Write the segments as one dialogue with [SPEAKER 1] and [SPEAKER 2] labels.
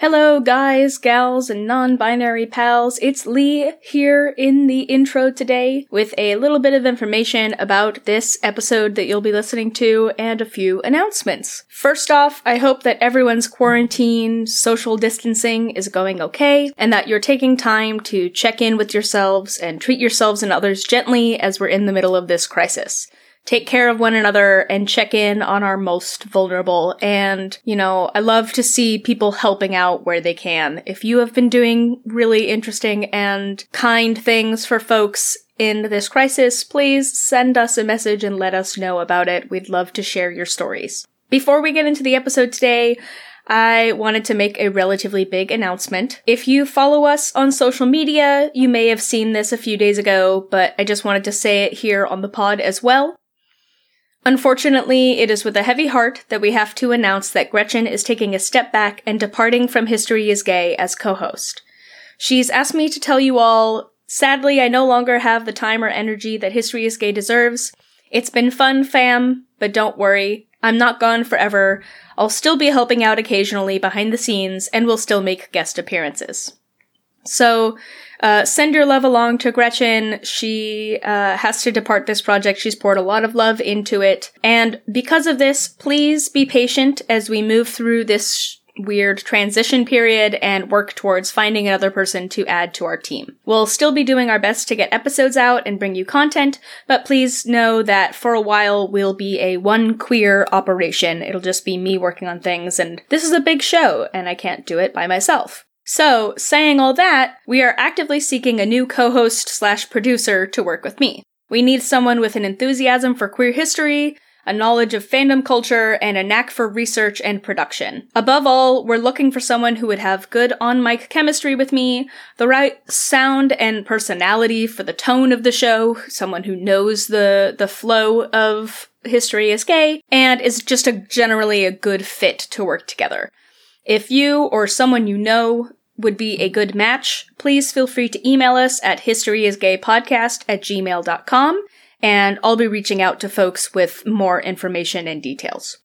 [SPEAKER 1] Hello, guys, gals, and non binary pals. It's Lee here in the intro today with a little bit of information about this episode that you'll be listening to and a few announcements. First off, I hope that everyone's quarantine social distancing is going okay and that you're taking time to check in with yourselves and treat yourselves and others gently as we're in the middle of this crisis take care of one another and check in on our most vulnerable. And, you know, I love to see people helping out where they can. If you have been doing really interesting and kind things for folks in this crisis, please send us a message and let us know about it. We'd love to share your stories. Before we get into the episode today, I wanted to make a relatively big announcement. If you follow us on social media, you may have seen this a few days ago, but I just wanted to say it here on the pod as well. Unfortunately, it is with a heavy heart that we have to announce that Gretchen is taking a step back and departing from History is Gay as co-host. She's asked me to tell you all, sadly, I no longer have the time or energy that History is Gay deserves. It's been fun, fam, but don't worry. I'm not gone forever. I'll still be helping out occasionally behind the scenes and will still make guest appearances. So, uh, send your love along to Gretchen. She uh, has to depart this project. She's poured a lot of love into it. And because of this, please be patient as we move through this weird transition period and work towards finding another person to add to our team. We'll still be doing our best to get episodes out and bring you content, but please know that for a while we'll be a one queer operation. It'll just be me working on things, and this is a big show, and I can't do it by myself. So, saying all that, we are actively seeking a new co-host slash producer to work with me. We need someone with an enthusiasm for queer history, a knowledge of fandom culture, and a knack for research and production. Above all, we're looking for someone who would have good on mic chemistry with me, the right sound and personality for the tone of the show, someone who knows the, the flow of History is Gay, and is just a generally a good fit to work together. If you or someone you know would be a good match, please feel free to email us at historyisgaypodcast at gmail.com, and I'll be reaching out to folks with more information and details.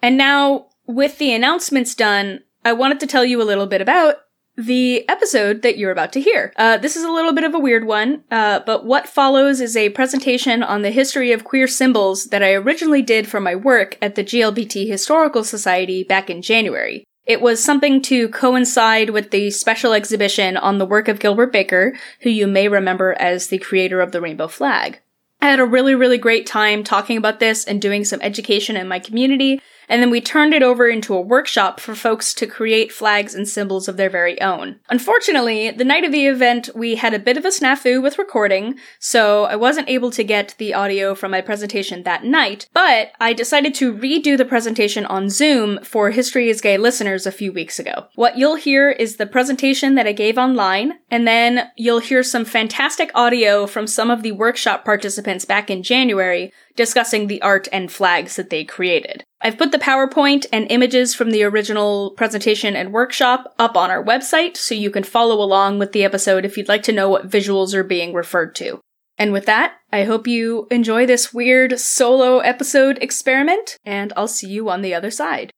[SPEAKER 1] And now, with the announcements done, I wanted to tell you a little bit about the episode that you're about to hear. Uh, this is a little bit of a weird one, uh, but what follows is a presentation on the history of queer symbols that I originally did for my work at the GLBT Historical Society back in January. It was something to coincide with the special exhibition on the work of Gilbert Baker, who you may remember as the creator of the rainbow flag. I had a really, really great time talking about this and doing some education in my community, and then we turned it over into a workshop for folks to create flags and symbols of their very own. Unfortunately, the night of the event, we had a bit of a snafu with recording, so I wasn't able to get the audio from my presentation that night, but I decided to redo the presentation on Zoom for History is Gay listeners a few weeks ago. What you'll hear is the presentation that I gave online, and then you'll hear some fantastic audio from some of the workshop participants back in January discussing the art and flags that they created. I've put the PowerPoint and images from the original presentation and workshop up on our website so you can follow along with the episode if you'd like to know what visuals are being referred to. And with that, I hope you enjoy this weird solo episode experiment, and I'll see you on the other side.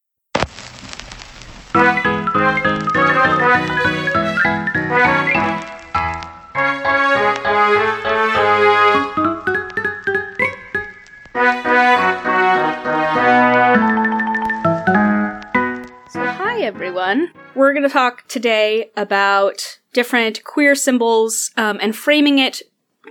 [SPEAKER 1] Everyone. We're going to talk today about different queer symbols um, and framing it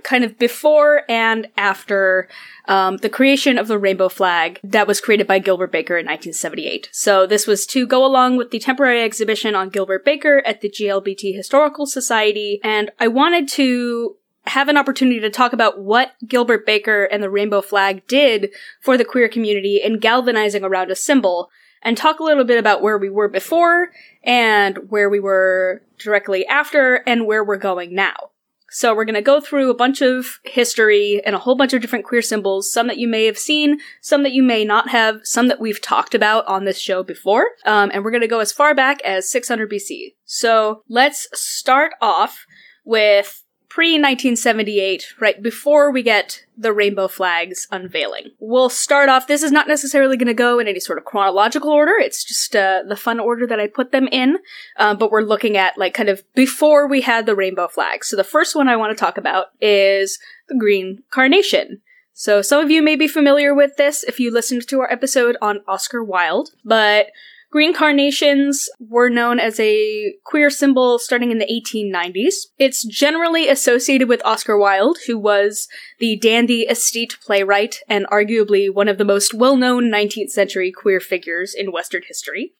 [SPEAKER 1] kind of before and after um, the creation of the rainbow flag that was created by Gilbert Baker in 1978. So this was to go along with the temporary exhibition on Gilbert Baker at the GLBT Historical Society, and I wanted to have an opportunity to talk about what Gilbert Baker and the rainbow flag did for the queer community in galvanizing around a symbol and talk a little bit about where we were before and where we were directly after and where we're going now. So we're going to go through a bunch of history and a whole bunch of different queer symbols, some that you may have seen, some that you may not have, some that we've talked about on this show before. Um, and we're going to go as far back as 600 BC. So let's start off with pre 1978, right before we get the rainbow flags unveiling. We'll start off, this is not necessarily going to go in any sort of chronological order, it's just uh, the fun order that I put them in, uh, but we're looking at like kind of before we had the rainbow flags. So the first one I want to talk about is the green carnation. So some of you may be familiar with this if you listened to our episode on Oscar Wilde, but Green carnations were known as a queer symbol starting in the 1890s. It's generally associated with Oscar Wilde, who was the dandy esthete playwright and arguably one of the most well-known 19th century queer figures in Western history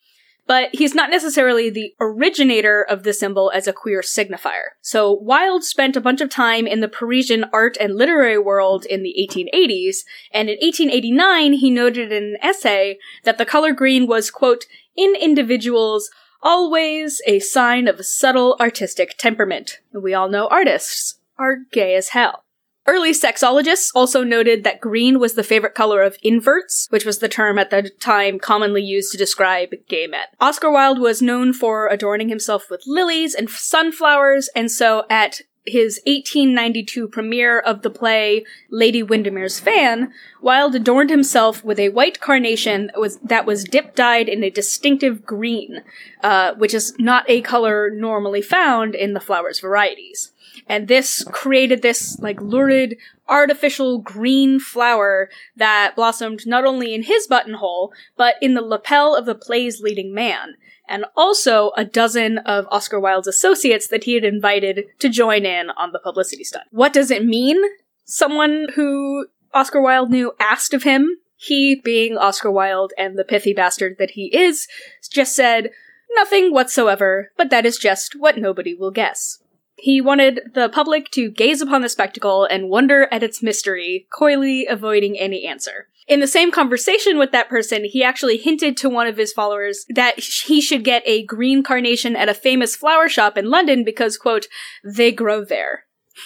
[SPEAKER 1] but he's not necessarily the originator of the symbol as a queer signifier. So Wilde spent a bunch of time in the Parisian art and literary world in the 1880s, and in 1889 he noted in an essay that the color green was, quote, in individuals, always a sign of a subtle artistic temperament. We all know artists are gay as hell. Early sexologists also noted that green was the favorite color of inverts, which was the term at the time commonly used to describe gay men. Oscar Wilde was known for adorning himself with lilies and sunflowers, and so at his 1892 premiere of the play Lady Windermere's Fan, Wilde adorned himself with a white carnation that was, that was dip dyed in a distinctive green, uh, which is not a color normally found in the flower's varieties. And this created this like lurid artificial green flower that blossomed not only in his buttonhole, but in the lapel of the play's leading man, and also a dozen of Oscar Wilde's associates that he had invited to join in on the publicity stunt. What does it mean? Someone who Oscar Wilde knew asked of him. He, being Oscar Wilde and the pithy bastard that he is, just said, Nothing whatsoever, but that is just what nobody will guess. He wanted the public to gaze upon the spectacle and wonder at its mystery, coyly avoiding any answer. In the same conversation with that person, he actually hinted to one of his followers that he should get a green carnation at a famous flower shop in London because, quote, they grow there.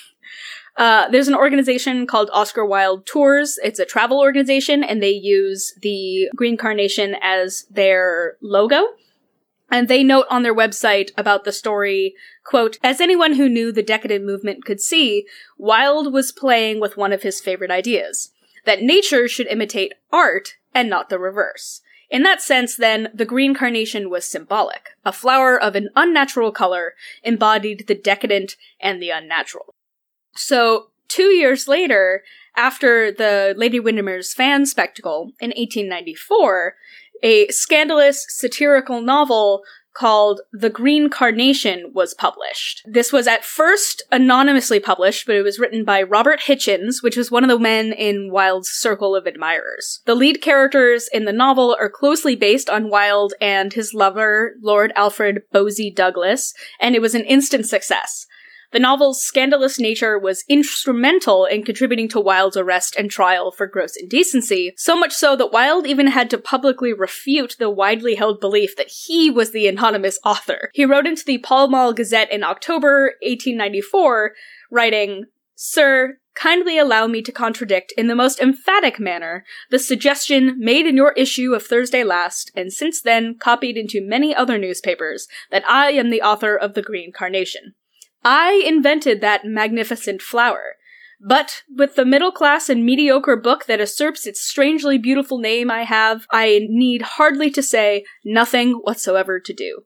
[SPEAKER 1] Uh, there's an organization called Oscar Wilde Tours. It's a travel organization, and they use the green carnation as their logo. And they note on their website about the story, quote, as anyone who knew the decadent movement could see, Wilde was playing with one of his favorite ideas that nature should imitate art and not the reverse. In that sense, then, the green carnation was symbolic. A flower of an unnatural color embodied the decadent and the unnatural. So, two years later, after the Lady Windermere's fan spectacle in 1894, a scandalous satirical novel called The Green Carnation was published. This was at first anonymously published, but it was written by Robert Hichens, which was one of the men in Wilde's circle of admirers. The lead characters in the novel are closely based on Wilde and his lover, Lord Alfred Bosie Douglas, and it was an instant success. The novel's scandalous nature was instrumental in contributing to Wilde's arrest and trial for gross indecency, so much so that Wilde even had to publicly refute the widely held belief that he was the anonymous author. He wrote into the Pall Mall Gazette in October 1894, writing, Sir, kindly allow me to contradict in the most emphatic manner the suggestion made in your issue of Thursday last, and since then copied into many other newspapers, that I am the author of The Green Carnation. I invented that magnificent flower. But with the middle class and mediocre book that usurps its strangely beautiful name I have, I need hardly to say nothing whatsoever to do.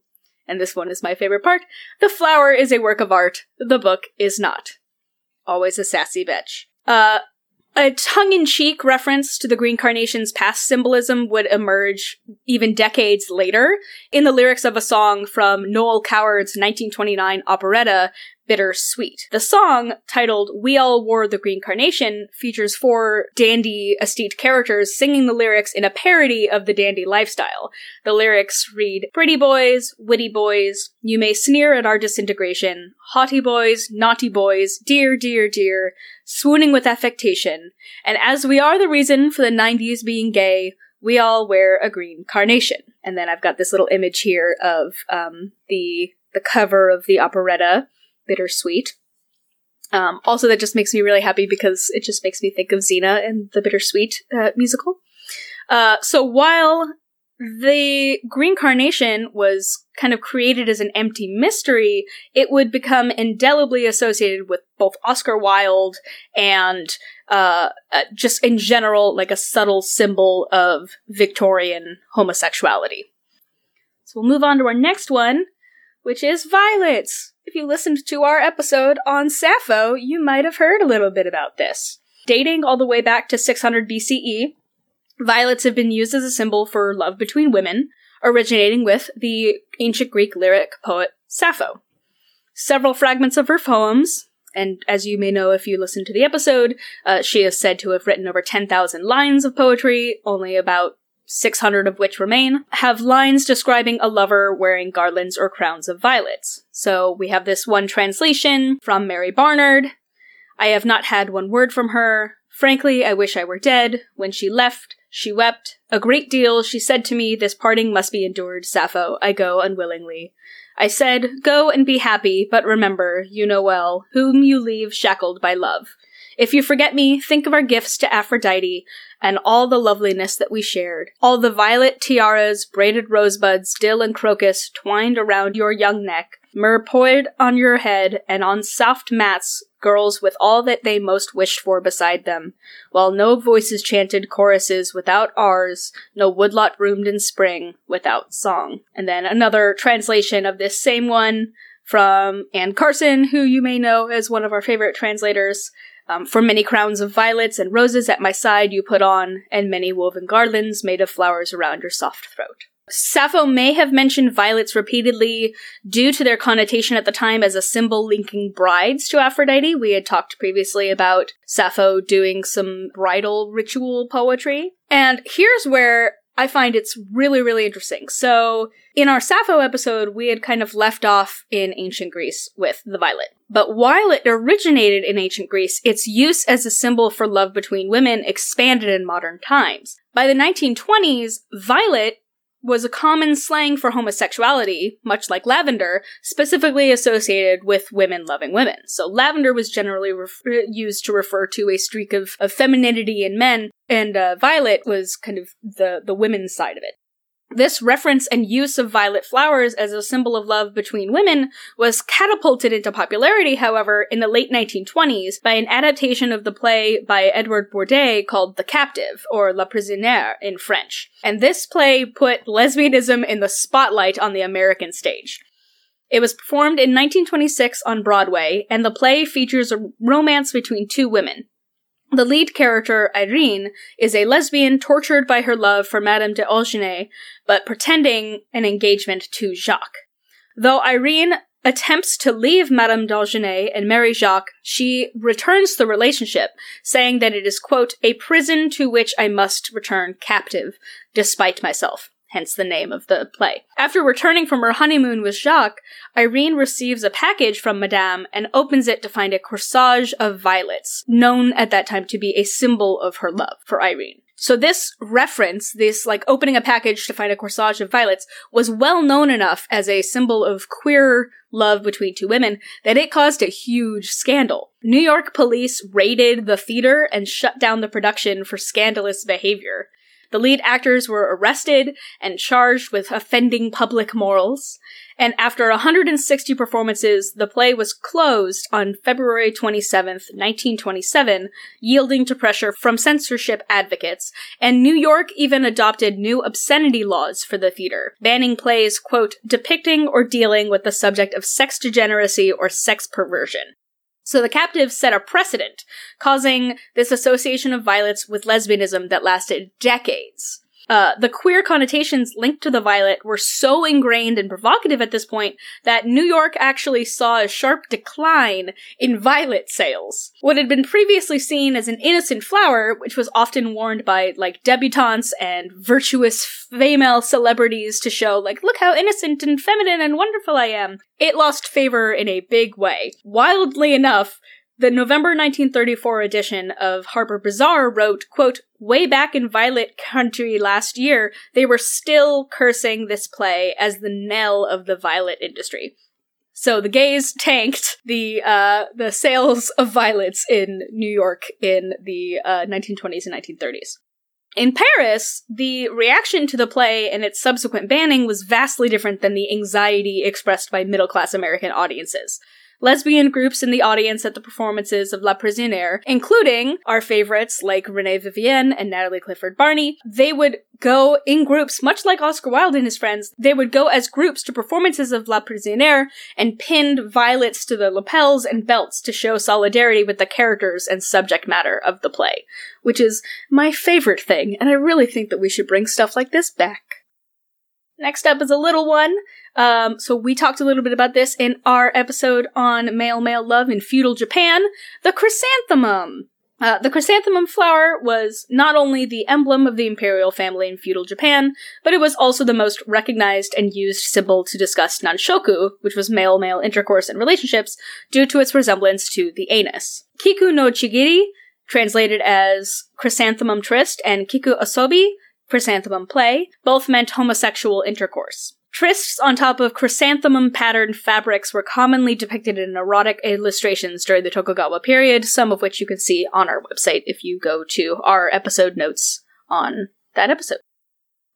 [SPEAKER 1] And this one is my favorite part. The flower is a work of art, the book is not. Always a sassy bitch. Uh, a tongue-in-cheek reference to the green carnation's past symbolism would emerge even decades later in the lyrics of a song from Noel Coward's 1929 operetta Bittersweet. The song, titled We All Wore the Green Carnation, features four dandy esthete characters singing the lyrics in a parody of the dandy lifestyle. The lyrics read, Pretty boys, witty boys, you may sneer at our disintegration, haughty boys, naughty boys, dear, dear, dear, swooning with affectation, and as we are the reason for the 90s being gay, we all wear a green carnation. And then I've got this little image here of um, the the cover of the operetta bittersweet. Um, also, that just makes me really happy because it just makes me think of Xena and the Bitter Suite uh, musical. Uh, so while the Green Carnation was kind of created as an empty mystery, it would become indelibly associated with both Oscar Wilde and uh, uh, just in general, like a subtle symbol of Victorian homosexuality. So we'll move on to our next one, which is violets. If you listened to our episode on Sappho, you might have heard a little bit about this. Dating all the way back to 600 BCE, violets have been used as a symbol for love between women, originating with the ancient Greek lyric poet Sappho. Several fragments of her poems, and as you may know if you listen to the episode, uh, she is said to have written over 10,000 lines of poetry, only about 600 of which remain, have lines describing a lover wearing garlands or crowns of violets. So we have this one translation from Mary Barnard. I have not had one word from her. Frankly, I wish I were dead. When she left, she wept a great deal. She said to me, This parting must be endured, Sappho. I go unwillingly. I said, Go and be happy, but remember, you know well, whom you leave shackled by love. If you forget me, think of our gifts to Aphrodite and all the loveliness that we shared. All the violet tiaras, braided rosebuds, dill and crocus twined around your young neck, myrrh poured on your head, and on soft mats girls with all that they most wished for beside them, while no voices chanted choruses without ours, no woodlot roomed in spring without song. And then another translation of this same one from Anne Carson, who you may know as one of our favorite translators. Um, for many crowns of violets and roses at my side you put on, and many woven garlands made of flowers around your soft throat. Sappho may have mentioned violets repeatedly due to their connotation at the time as a symbol linking brides to Aphrodite. We had talked previously about Sappho doing some bridal ritual poetry. And here's where I find it's really, really interesting. So, in our Sappho episode, we had kind of left off in ancient Greece with the violet. But while it originated in ancient Greece, its use as a symbol for love between women expanded in modern times. By the 1920s, violet was a common slang for homosexuality, much like lavender, specifically associated with women loving women. So lavender was generally ref- used to refer to a streak of, of femininity in men, and uh, violet was kind of the, the women's side of it. This reference and use of violet flowers as a symbol of love between women was catapulted into popularity, however, in the late 1920s by an adaptation of the play by Edward Bourdet called The Captive, or La Prisonnière in French. And this play put lesbianism in the spotlight on the American stage. It was performed in 1926 on Broadway, and the play features a romance between two women, the lead character, Irene, is a lesbian tortured by her love for Madame de Aulnay, but pretending an engagement to Jacques. Though Irene attempts to leave Madame d'Aulnay and marry Jacques, she returns the relationship, saying that it is, quote, a prison to which I must return captive, despite myself hence the name of the play. After returning from her honeymoon with Jacques, Irene receives a package from Madame and opens it to find a corsage of violets, known at that time to be a symbol of her love for Irene. So this reference, this like opening a package to find a corsage of violets, was well known enough as a symbol of queer love between two women that it caused a huge scandal. New York police raided the theater and shut down the production for scandalous behavior. The lead actors were arrested and charged with offending public morals. And after 160 performances, the play was closed on February 27, 1927, yielding to pressure from censorship advocates. And New York even adopted new obscenity laws for the theater, banning plays, quote, depicting or dealing with the subject of sex degeneracy or sex perversion. So the captives set a precedent, causing this association of violets with lesbianism that lasted decades. Uh, the queer connotations linked to the violet were so ingrained and provocative at this point that New York actually saw a sharp decline in violet sales. What had been previously seen as an innocent flower, which was often worn by like debutantes and virtuous female celebrities to show like, look how innocent and feminine and wonderful I am, it lost favor in a big way. Wildly enough, the November 1934 edition of Harper Bazaar wrote, quote, way back in Violet Country last year, they were still cursing this play as the knell of the violet industry. So the gays tanked the uh, the sales of violets in New York in the uh, 1920s and 1930s. In Paris, the reaction to the play and its subsequent banning was vastly different than the anxiety expressed by middle class American audiences lesbian groups in the audience at the performances of La Prisonnière, including our favorites like Renee Vivien and Natalie Clifford Barney. They would go in groups, much like Oscar Wilde and his friends, they would go as groups to performances of La Prisonnière and pinned violets to the lapels and belts to show solidarity with the characters and subject matter of the play, which is my favorite thing, and I really think that we should bring stuff like this back. Next up is a little one. Um, so we talked a little bit about this in our episode on male male love in feudal Japan. The chrysanthemum. Uh, the chrysanthemum flower was not only the emblem of the imperial family in feudal Japan, but it was also the most recognized and used symbol to discuss nanshoku, which was male male intercourse and relationships, due to its resemblance to the anus. Kiku no chigiri, translated as chrysanthemum tryst, and kiku asobi, chrysanthemum play, both meant homosexual intercourse. Trysts on top of chrysanthemum patterned fabrics were commonly depicted in erotic illustrations during the Tokugawa period, some of which you can see on our website if you go to our episode notes on that episode.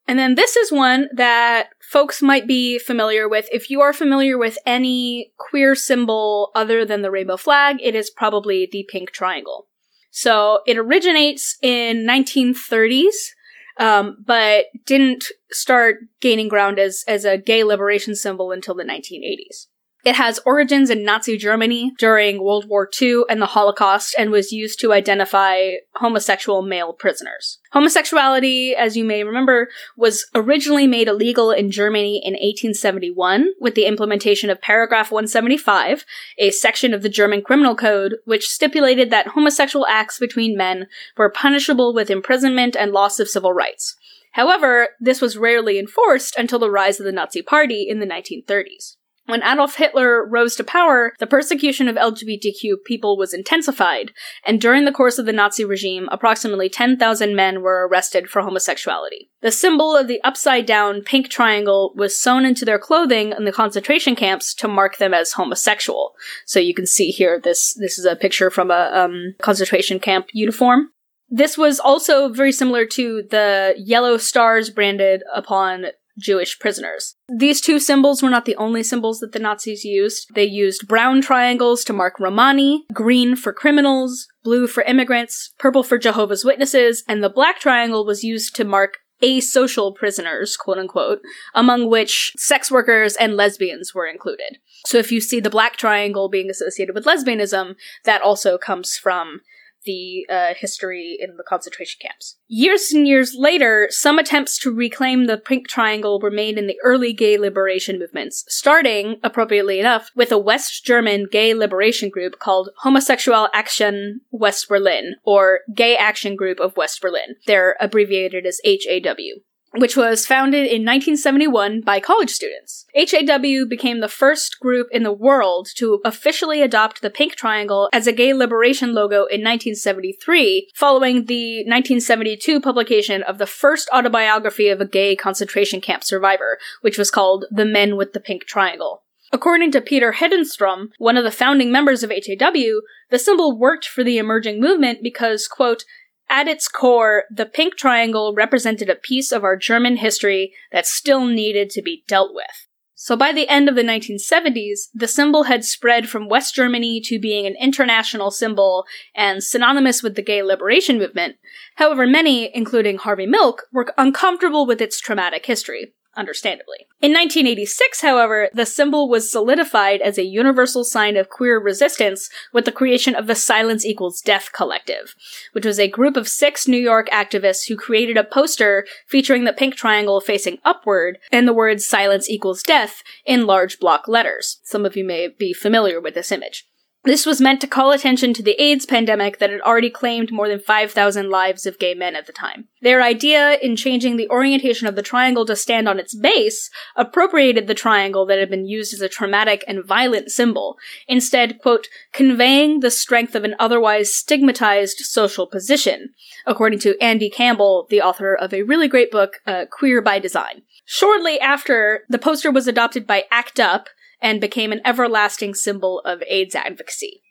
[SPEAKER 1] And then this is one that folks might be familiar with. If you are familiar with any queer symbol other than the rainbow flag, it is probably the pink triangle. So it originates in 1930s um, but didn't start gaining ground as, as a gay liberation symbol until the 1980s. It has origins in Nazi Germany during World War II and the Holocaust and was used to identify homosexual male prisoners. Homosexuality, as you may remember, was originally made illegal in Germany in 1871 with the implementation of paragraph 175, a section of the German criminal code which stipulated that homosexual acts between men were punishable with imprisonment and loss of civil rights. However, this was rarely enforced until the rise of the Nazi Party in the 1930s. When Adolf Hitler rose to power, the persecution of LGBTQ people was intensified, and during the course of the Nazi regime, approximately 10,000 men were arrested for homosexuality. The symbol of the upside down pink triangle was sewn into their clothing in the concentration camps to mark them as homosexual. So you can see here this this is a picture from a um, concentration camp uniform. This was also very similar to the yellow stars branded upon Jewish prisoners. These two symbols were not the only symbols that the Nazis used. They used brown triangles to mark Romani, green for criminals, blue for immigrants, purple for Jehovah's Witnesses, and the black triangle was used to mark asocial prisoners, quote unquote, among which sex workers and lesbians were included. So if you see the black triangle being associated with lesbianism, that also comes from the uh, history in the concentration camps. Years and years later, some attempts to reclaim the pink triangle were made in the early gay liberation movements, starting, appropriately enough, with a West German gay liberation group called Homosexual Action West Berlin, or Gay Action Group of West Berlin. They're abbreviated as HAW which was founded in 1971 by college students. HAW became the first group in the world to officially adopt the pink triangle as a gay liberation logo in 1973, following the 1972 publication of the first autobiography of a gay concentration camp survivor, which was called The Men with the Pink Triangle. According to Peter Hedenstrom, one of the founding members of HAW, the symbol worked for the emerging movement because, quote, at its core, the pink triangle represented a piece of our German history that still needed to be dealt with. So by the end of the 1970s, the symbol had spread from West Germany to being an international symbol and synonymous with the gay liberation movement. However, many, including Harvey Milk, were uncomfortable with its traumatic history understandably. In 1986, however, the symbol was solidified as a universal sign of queer resistance with the creation of the Silence Equals Death Collective, which was a group of six New York activists who created a poster featuring the pink triangle facing upward and the words Silence Equals Death in large block letters. Some of you may be familiar with this image. This was meant to call attention to the AIDS pandemic that had already claimed more than 5,000 lives of gay men at the time. Their idea in changing the orientation of the triangle to stand on its base appropriated the triangle that had been used as a traumatic and violent symbol, instead, quote, conveying the strength of an otherwise stigmatized social position, according to Andy Campbell, the author of a really great book, uh, Queer by Design. Shortly after, the poster was adopted by ACT UP, and became an everlasting symbol of AIDS advocacy.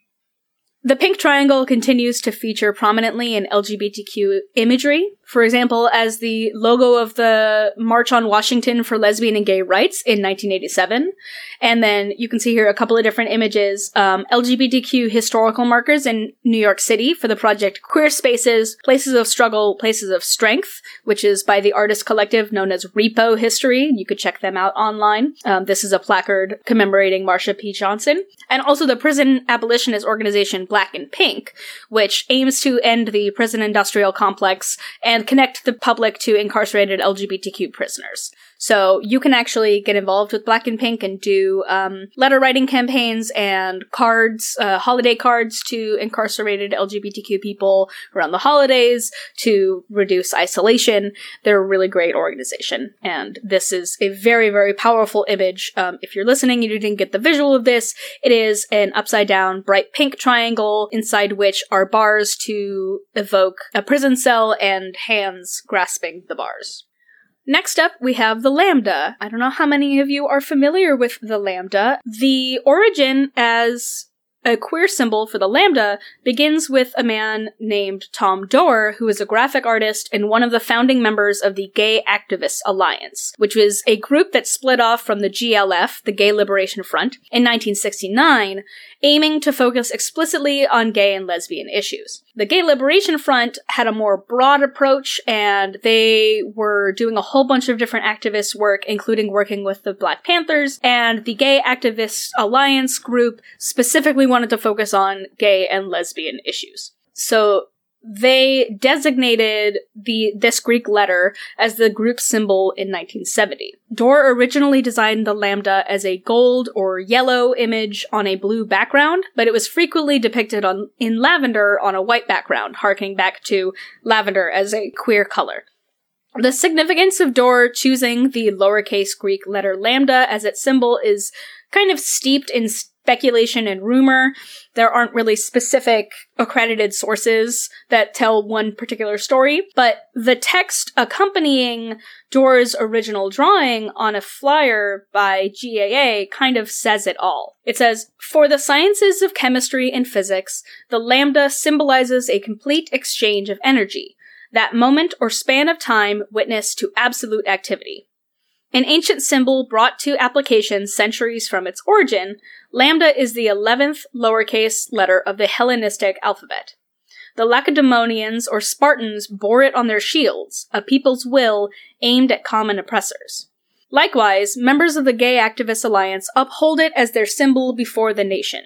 [SPEAKER 1] The pink triangle continues to feature prominently in LGBTQ imagery, for example, as the logo of the March on Washington for Lesbian and Gay Rights in 1987. And then you can see here a couple of different images, um, LGBTQ historical markers in New York City for the project Queer Spaces, Places of Struggle, Places of Strength, which is by the artist collective known as Repo History. You could check them out online. Um, this is a placard commemorating Marsha P. Johnson. And also the prison abolitionist organization Black and Pink, which aims to end the prison industrial complex and connect the public to incarcerated LGBTQ prisoners. So you can actually get involved with Black and Pink and do um, letter writing campaigns and cards, uh, holiday cards to incarcerated LGBTQ people around the holidays to reduce isolation. They're a really great organization, and this is a very, very powerful image. Um, if you're listening and you didn't get the visual of this, it is an upside down bright pink triangle inside which are bars to evoke a prison cell and hands grasping the bars. Next up, we have the lambda. I don't know how many of you are familiar with the lambda. The origin as a queer symbol for the lambda begins with a man named Tom Dorr, who is a graphic artist and one of the founding members of the Gay Activists Alliance, which was a group that split off from the GLF, the Gay Liberation Front, in 1969, aiming to focus explicitly on gay and lesbian issues. The Gay Liberation Front had a more broad approach, and they were doing a whole bunch of different activist work, including working with the Black Panthers, and the Gay Activists Alliance group specifically wanted to focus on gay and lesbian issues. So they designated the this Greek letter as the group symbol in 1970. Dorr originally designed the lambda as a gold or yellow image on a blue background, but it was frequently depicted on in lavender on a white background, harking back to lavender as a queer color. The significance of Dorr choosing the lowercase Greek letter lambda as its symbol is kind of steeped in speculation and rumor. There aren't really specific accredited sources that tell one particular story, but the text accompanying Dorr's original drawing on a flyer by GAA kind of says it all. It says, For the sciences of chemistry and physics, the lambda symbolizes a complete exchange of energy, that moment or span of time witness to absolute activity. An ancient symbol brought to application centuries from its origin, lambda is the 11th lowercase letter of the Hellenistic alphabet. The Lacedaemonians or Spartans bore it on their shields, a people's will aimed at common oppressors. Likewise, members of the Gay Activist Alliance uphold it as their symbol before the nation.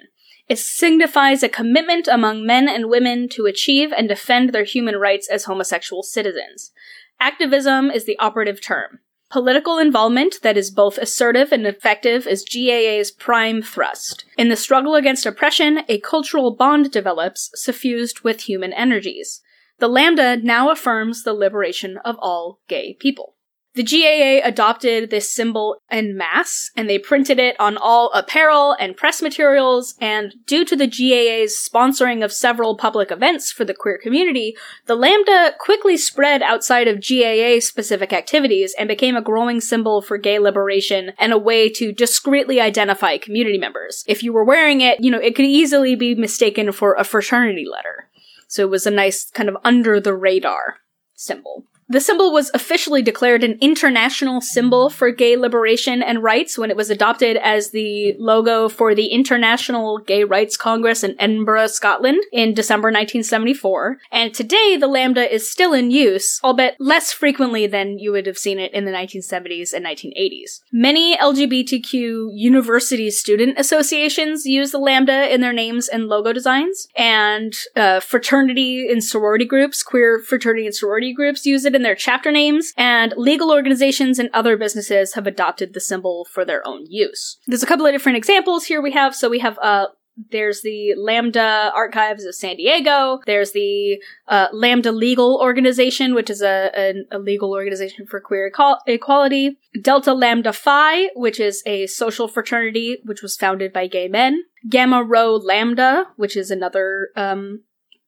[SPEAKER 1] It signifies a commitment among men and women to achieve and defend their human rights as homosexual citizens. Activism is the operative term. Political involvement that is both assertive and effective is GAA's prime thrust. In the struggle against oppression, a cultural bond develops, suffused with human energies. The Lambda now affirms the liberation of all gay people. The GAA adopted this symbol en masse, and they printed it on all apparel and press materials, and due to the GAA's sponsoring of several public events for the queer community, the Lambda quickly spread outside of GAA specific activities and became a growing symbol for gay liberation and a way to discreetly identify community members. If you were wearing it, you know, it could easily be mistaken for a fraternity letter. So it was a nice kind of under the radar symbol. The symbol was officially declared an international symbol for gay liberation and rights when it was adopted as the logo for the International Gay Rights Congress in Edinburgh, Scotland in December 1974. And today the lambda is still in use, albeit less frequently than you would have seen it in the 1970s and 1980s. Many LGBTQ university student associations use the lambda in their names and logo designs, and uh, fraternity and sorority groups, queer fraternity and sorority groups use it in their chapter names, and legal organizations and other businesses have adopted the symbol for their own use. There's a couple of different examples here we have. So we have uh, there's the Lambda Archives of San Diego. There's the uh, Lambda Legal Organization, which is a, a, a legal organization for queer equal- equality. Delta Lambda Phi, which is a social fraternity which was founded by gay men. Gamma Rho Lambda, which is another um,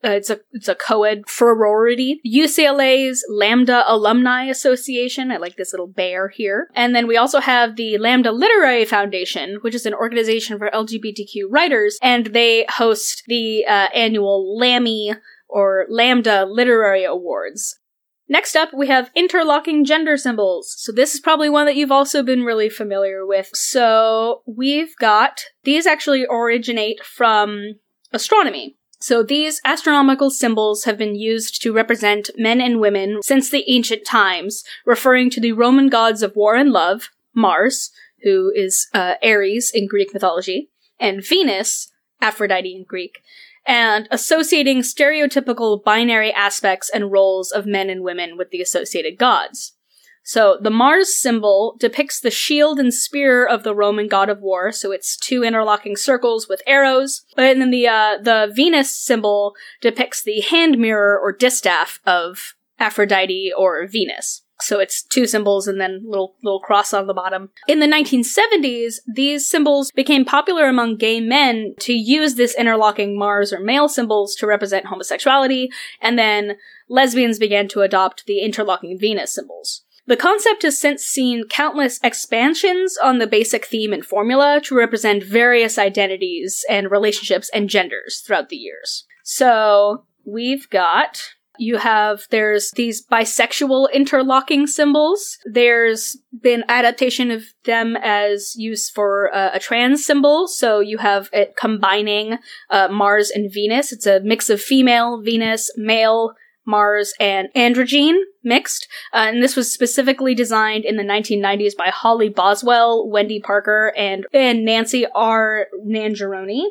[SPEAKER 1] uh, it's a it's a co-ed sorority. UCLA's Lambda Alumni Association. I like this little bear here. And then we also have the Lambda Literary Foundation, which is an organization for LGBTQ writers, and they host the uh, annual Lammy or Lambda Literary Awards. Next up, we have interlocking gender symbols. So this is probably one that you've also been really familiar with. So we've got, these actually originate from astronomy. So these astronomical symbols have been used to represent men and women since the ancient times, referring to the Roman gods of war and love, Mars, who is uh, Ares in Greek mythology, and Venus, Aphrodite in Greek, and associating stereotypical binary aspects and roles of men and women with the associated gods. So the Mars symbol depicts the shield and spear of the Roman god of war, so it's two interlocking circles with arrows. And then the uh, the Venus symbol depicts the hand mirror or distaff of Aphrodite or Venus. So it's two symbols and then little little cross on the bottom. In the 1970s, these symbols became popular among gay men to use this interlocking Mars or male symbols to represent homosexuality, and then lesbians began to adopt the interlocking Venus symbols. The concept has since seen countless expansions on the basic theme and formula to represent various identities and relationships and genders throughout the years. So, we've got you have, there's these bisexual interlocking symbols. There's been adaptation of them as use for uh, a trans symbol. So you have it combining uh, Mars and Venus. It's a mix of female, Venus, male, Mars, and androgyne mixed. Uh, and this was specifically designed in the 1990s by Holly Boswell, Wendy Parker, and, and Nancy R. Nangeroni.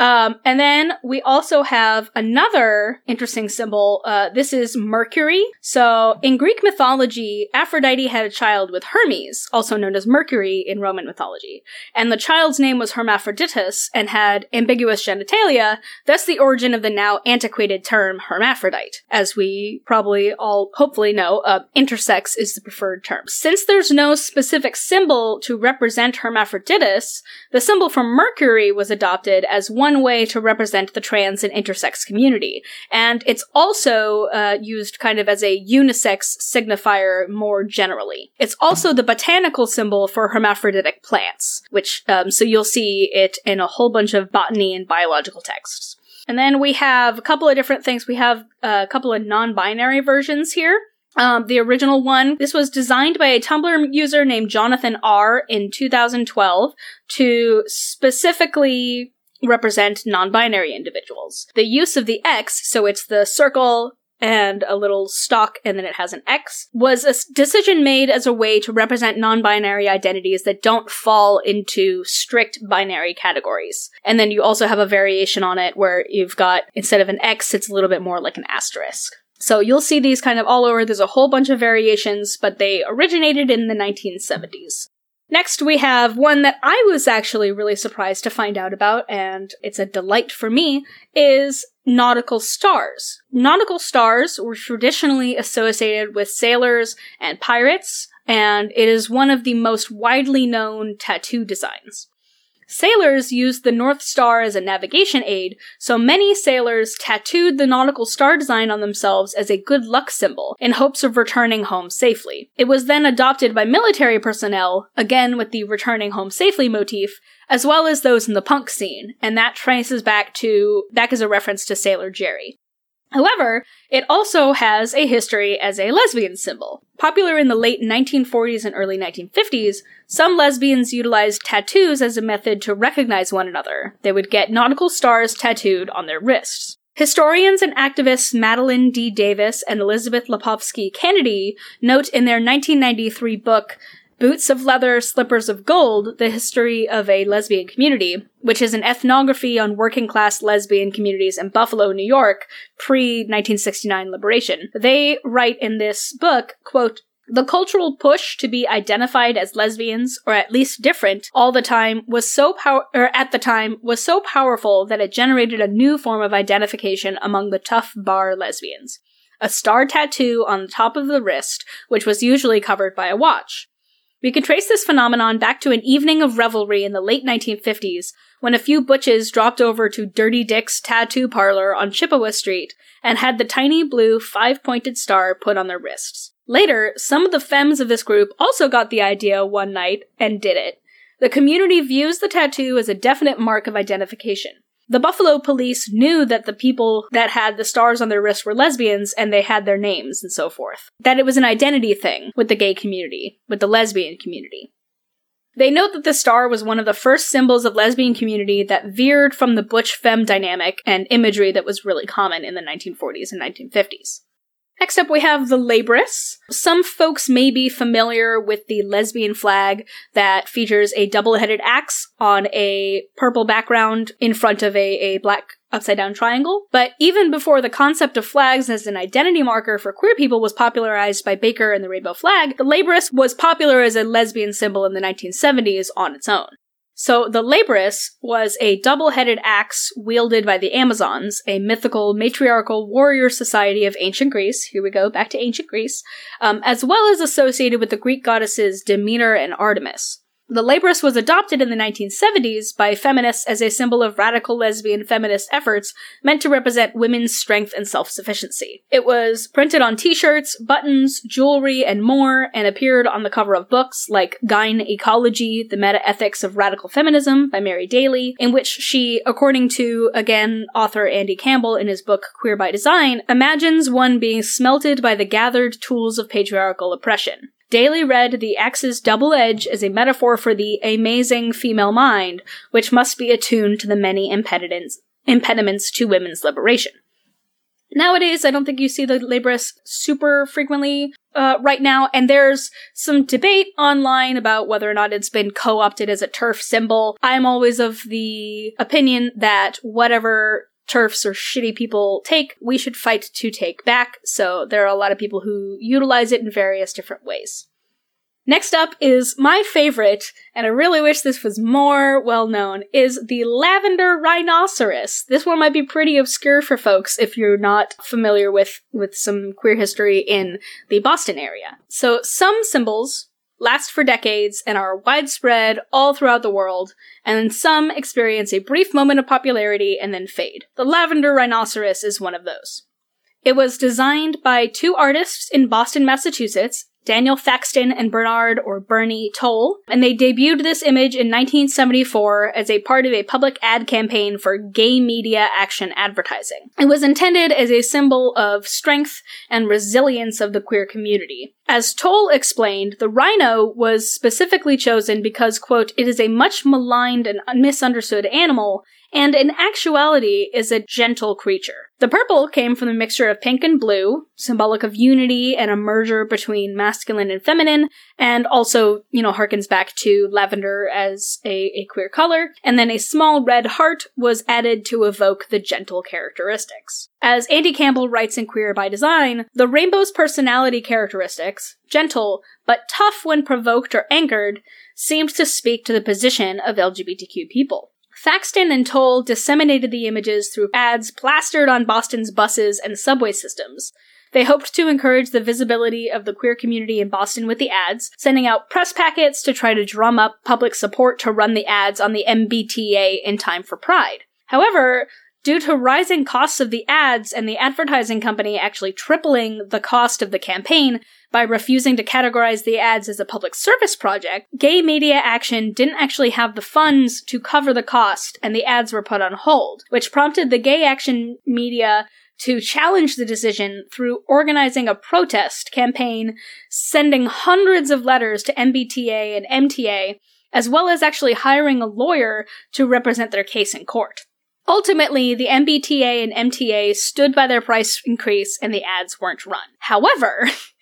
[SPEAKER 1] Um, and then we also have another interesting symbol. Uh, this is Mercury. So in Greek mythology, Aphrodite had a child with Hermes, also known as Mercury in Roman mythology. And the child's name was Hermaphroditus and had ambiguous genitalia, thus the origin of the now antiquated term hermaphrodite. As we probably all hopefully know, uh, intersex is the preferred term. Since there's no specific symbol to represent Hermaphroditus, the symbol for Mercury was adopted as one way to represent the trans and intersex community. And it's also uh, used kind of as a unisex signifier more generally. It's also the botanical symbol for hermaphroditic plants, which, um, so you'll see it in a whole bunch of botany and biological texts. And then we have a couple of different things. We have a couple of non binary versions here. Um, the original one, this was designed by a Tumblr user named Jonathan R. in 2012 to specifically represent non-binary individuals. The use of the X, so it's the circle and a little stock and then it has an X, was a decision made as a way to represent non-binary identities that don't fall into strict binary categories. And then you also have a variation on it where you've got, instead of an X, it's a little bit more like an asterisk. So you'll see these kind of all over. There's a whole bunch of variations, but they originated in the 1970s. Next, we have one that I was actually really surprised to find out about, and it's a delight for me, is nautical stars. Nautical stars were traditionally associated with sailors and pirates, and it is one of the most widely known tattoo designs. Sailors used the North Star as a navigation aid, so many sailors tattooed the nautical star design on themselves as a good luck symbol in hopes of returning home safely. It was then adopted by military personnel, again with the returning home safely motif, as well as those in the punk scene, and that traces back to back as a reference to Sailor Jerry. However, it also has a history as a lesbian symbol. Popular in the late 1940s and early 1950s, some lesbians utilized tattoos as a method to recognize one another. They would get nautical stars tattooed on their wrists. Historians and activists Madeline D. Davis and Elizabeth Lapovsky Kennedy note in their 1993 book Boots of Leather, Slippers of Gold, The History of a Lesbian Community, which is an ethnography on working class lesbian communities in Buffalo, New York, pre 1969 liberation. They write in this book, quote, the cultural push to be identified as lesbians, or at least different, all the time was so power, or at the time was so powerful that it generated a new form of identification among the tough bar lesbians. A star tattoo on the top of the wrist, which was usually covered by a watch. We can trace this phenomenon back to an evening of revelry in the late 1950s when a few butches dropped over to Dirty Dick's tattoo parlor on Chippewa Street and had the tiny blue five pointed star put on their wrists. Later, some of the femmes of this group also got the idea one night and did it. The community views the tattoo as a definite mark of identification. The Buffalo police knew that the people that had the stars on their wrists were lesbians and they had their names and so forth. That it was an identity thing with the gay community, with the lesbian community. They note that the star was one of the first symbols of lesbian community that veered from the butch femme dynamic and imagery that was really common in the 1940s and 1950s. Next up, we have the Labrys. Some folks may be familiar with the lesbian flag that features a double headed axe on a purple background in front of a, a black upside down triangle. But even before the concept of flags as an identity marker for queer people was popularized by Baker and the rainbow flag, the Labrys was popular as a lesbian symbol in the 1970s on its own. So the Labrys was a double-headed axe wielded by the Amazons, a mythical matriarchal warrior society of ancient Greece. Here we go, back to ancient Greece, um, as well as associated with the Greek goddesses Demeter and Artemis. The Labrys was adopted in the 1970s by feminists as a symbol of radical lesbian feminist efforts meant to represent women's strength and self-sufficiency. It was printed on t-shirts, buttons, jewelry, and more, and appeared on the cover of books like Gyne Ecology, The Meta-Ethics of Radical Feminism by Mary Daly, in which she, according to, again, author Andy Campbell in his book Queer by Design, imagines one being smelted by the gathered tools of patriarchal oppression. Daly read the axe's double edge as a metaphor for the amazing female mind, which must be attuned to the many impediments, impediments to women's liberation. Nowadays, I don't think you see the Labrys super frequently uh, right now, and there's some debate online about whether or not it's been co-opted as a TERF symbol. I'm always of the opinion that whatever TERFs or shitty people take, we should fight to take back. So there are a lot of people who utilize it in various different ways. Next up is my favorite, and I really wish this was more well known, is the lavender rhinoceros. This one might be pretty obscure for folks if you're not familiar with, with some queer history in the Boston area. So some symbols last for decades and are widespread all throughout the world, and then some experience a brief moment of popularity and then fade. The lavender rhinoceros is one of those. It was designed by two artists in Boston, Massachusetts, Daniel Thaxton and Bernard or Bernie Toale, and they debuted this image in 1974 as a part of a public ad campaign for gay media action advertising. It was intended as a symbol of strength and resilience of the queer community. As Toale explained, the rhino was specifically chosen because, quote, it is a much maligned and misunderstood animal and in actuality is a gentle creature. The purple came from the mixture of pink and blue, symbolic of unity and a merger between masculine and feminine, and also, you know, harkens back to lavender as a, a queer color. And then a small red heart was added to evoke the gentle characteristics. As Andy Campbell writes in Queer by Design, the rainbow's personality characteristics, gentle, but tough when provoked or angered, seems to speak to the position of LGBTQ people. Thaxton and Toale disseminated the images through ads plastered on Boston's buses and subway systems. They hoped to encourage the visibility of the queer community in Boston with the ads, sending out press packets to try to drum up public support to run the ads on the MBTA in time for Pride. However, Due to rising costs of the ads and the advertising company actually tripling the cost of the campaign by refusing to categorize the ads as a public service project, Gay Media Action didn't actually have the funds to cover the cost and the ads were put on hold, which prompted the Gay Action Media to challenge the decision through organizing a protest campaign, sending hundreds of letters to MBTA and MTA, as well as actually hiring a lawyer to represent their case in court. Ultimately, the MBTA and MTA stood by their price increase and the ads weren't run. However,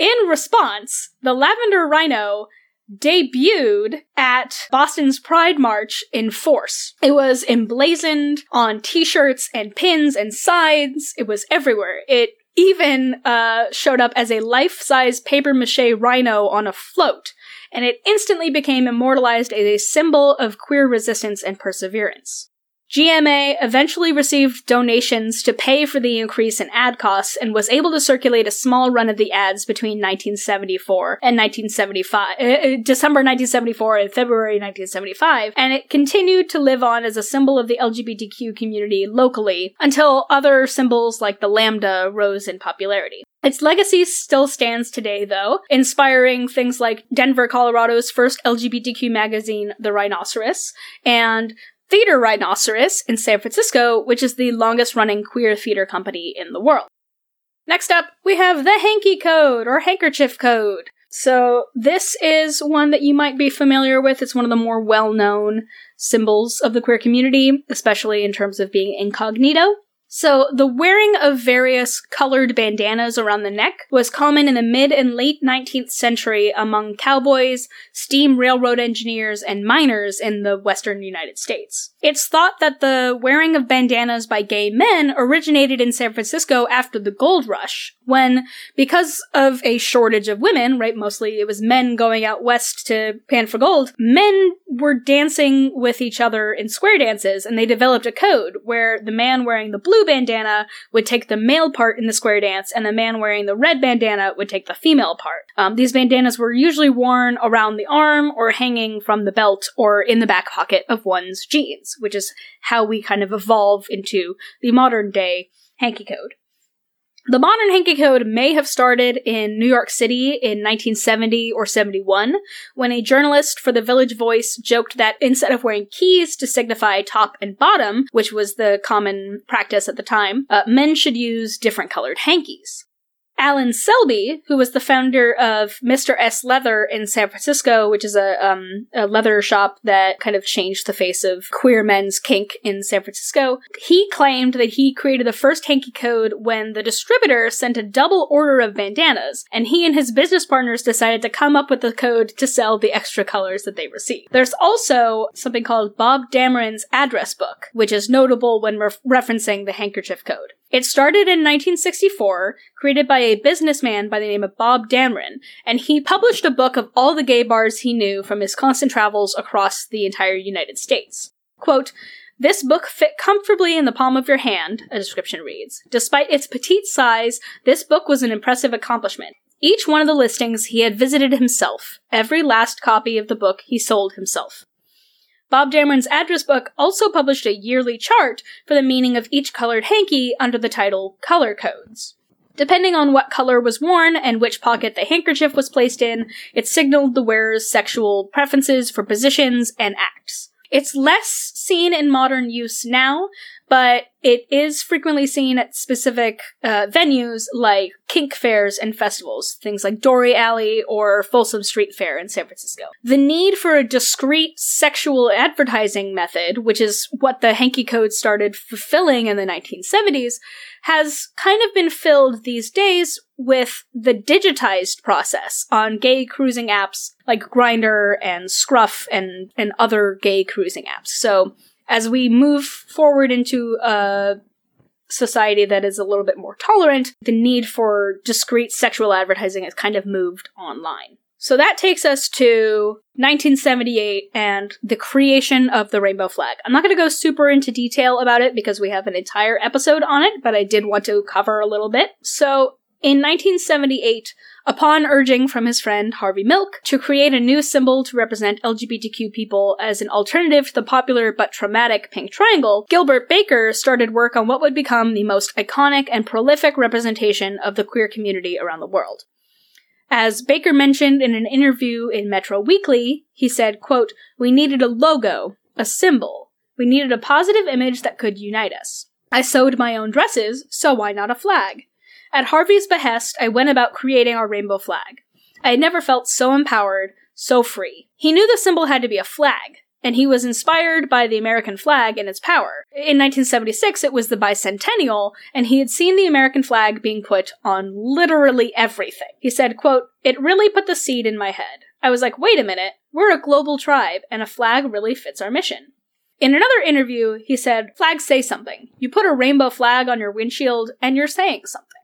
[SPEAKER 1] in response, the Lavender Rhino debuted at Boston's Pride March in force. It was emblazoned on t-shirts and pins and signs. It was everywhere. It even uh, showed up as a life-size paper-mache rhino on a float, and it instantly became immortalized as a symbol of queer resistance and perseverance. GMA eventually received donations to pay for the increase in ad costs and was able to circulate a small run of the ads between 1974 and 1975, uh, uh, December 1974 and February 1975, and it continued to live on as a symbol of the LGBTQ community locally until other symbols like the lambda rose in popularity. Its legacy still stands today, though, inspiring things like Denver, Colorado's first LGBTQ magazine, The Rhinoceros, and Theater Rhinoceros in San Francisco, which is the longest running queer theater company in the world. Next up, we have the Hanky Code, or Handkerchief Code. So, this is one that you might be familiar with. It's one of the more well known symbols of the queer community, especially in terms of being incognito. So, the wearing of various colored bandanas around the neck was common in the mid and late 19th century among cowboys, steam railroad engineers, and miners in the western United States. It's thought that the wearing of bandanas by gay men originated in San Francisco after the gold rush, when, because of a shortage of women, right, mostly it was men going out west to pan for gold, men were dancing with each other in square dances, and they developed a code where the man wearing the blue blue bandana would take the male part in the square dance, and the man wearing the red bandana would take the female part. Um, these bandanas were usually worn around the arm or hanging from the belt or in the back pocket of one's jeans, which is how we kind of evolve into the modern day hanky code. The modern hanky code may have started in New York City in 1970 or 71, when a journalist for the Village Voice joked that instead of wearing keys to signify top and bottom, which was the common practice at the time, uh, men should use different colored hankies. Alan Selby, who was the founder of Mr. S Leather in San Francisco, which is a, um, a leather shop that kind of changed the face of queer men's kink in San Francisco, he claimed that he created the first hanky code when the distributor sent a double order of bandanas, and he and his business partners decided to come up with the code to sell the extra colors that they received. There's also something called Bob Damron's address book, which is notable when re- referencing the handkerchief code. It started in 1964, created by a businessman by the name of Bob Damron, and he published a book of all the gay bars he knew from his constant travels across the entire United States. Quote, this book fit comfortably in the palm of your hand, a description reads. Despite its petite size, this book was an impressive accomplishment. Each one of the listings he had visited himself. Every last copy of the book he sold himself. Bob Damron's address book also published a yearly chart for the meaning of each colored hanky under the title Color Codes. Depending on what color was worn and which pocket the handkerchief was placed in, it signaled the wearer's sexual preferences for positions and acts. It's less seen in modern use now, but it is frequently seen at specific uh, venues like kink fairs and festivals, things like Dore Alley or Folsom Street Fair in San Francisco. The need for a discreet sexual advertising method, which is what the hanky code started fulfilling in the 1970s, has kind of been filled these days with the digitized process on gay cruising apps like Grindr and Scruff and, and other gay cruising apps. So as we move forward into a society that is a little bit more tolerant, the need for discreet sexual advertising has kind of moved online. So that takes us to 1978 and the creation of the rainbow flag. I'm not going to go super into detail about it because we have an entire episode on it, but I did want to cover a little bit. So in 1978, upon urging from his friend Harvey Milk to create a new symbol to represent LGBTQ people as an alternative to the popular but traumatic pink triangle, Gilbert Baker started work on what would become the most iconic and prolific representation of the queer community around the world. As Baker mentioned in an interview in Metro Weekly, he said, quote, We needed a logo, a symbol. We needed a positive image that could unite us. I sewed my own dresses, so why not a flag? At Harvey's behest, I went about creating our rainbow flag. I had never felt so empowered, so free. He knew the symbol had to be a flag, and he was inspired by the American flag and its power. In 1976, it was the bicentennial, and he had seen the American flag being put on literally everything. He said, quote, It really put the seed in my head. I was like, wait a minute, we're a global tribe, and a flag really fits our mission. In another interview, he said, Flags say something. You put a rainbow flag on your windshield, and you're saying something.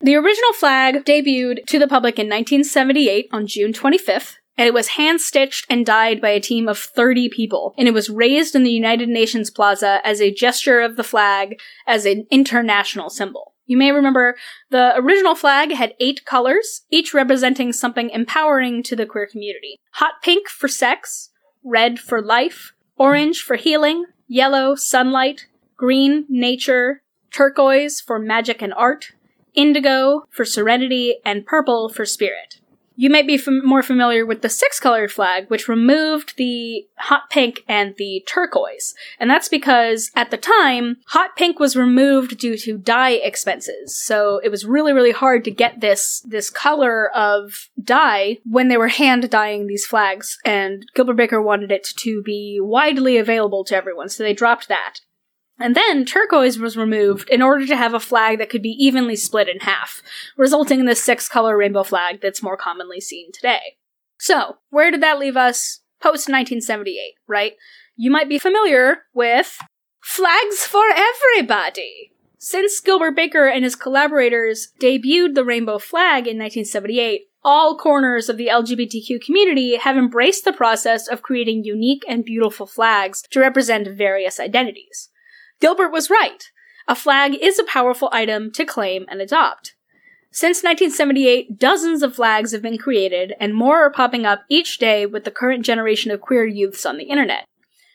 [SPEAKER 1] The original flag debuted to the public in 1978 on June 25th, and it was hand stitched and dyed by a team of 30 people. And it was raised in the United Nations Plaza as a gesture of the flag as an international symbol. You may remember the original flag had eight colors, each representing something empowering to the queer community. Hot pink for sex, red for life, orange for healing, yellow, sunlight, green, nature, turquoise for magic and art, indigo for serenity, and purple for spirit. You might be fam- more familiar with the six colored flag, which removed the hot pink and the turquoise. And that's because at the time, hot pink was removed due to dye expenses. So it was really, really hard to get this, this color of dye when they were hand dyeing these flags. And Gilbert Baker wanted it to be widely available to everyone. So they dropped that. And then turquoise was removed in order to have a flag that could be evenly split in half, resulting in the six color rainbow flag that's more commonly seen today. So, where did that leave us post 1978, right? You might be familiar with Flags for Everybody. Since Gilbert Baker and his collaborators debuted the rainbow flag in 1978, all corners of the LGBTQ community have embraced the process of creating unique and beautiful flags to represent various identities. Gilbert was right. A flag is a powerful item to claim and adopt. Since 1978, dozens of flags have been created, and more are popping up each day with the current generation of queer youths on the internet.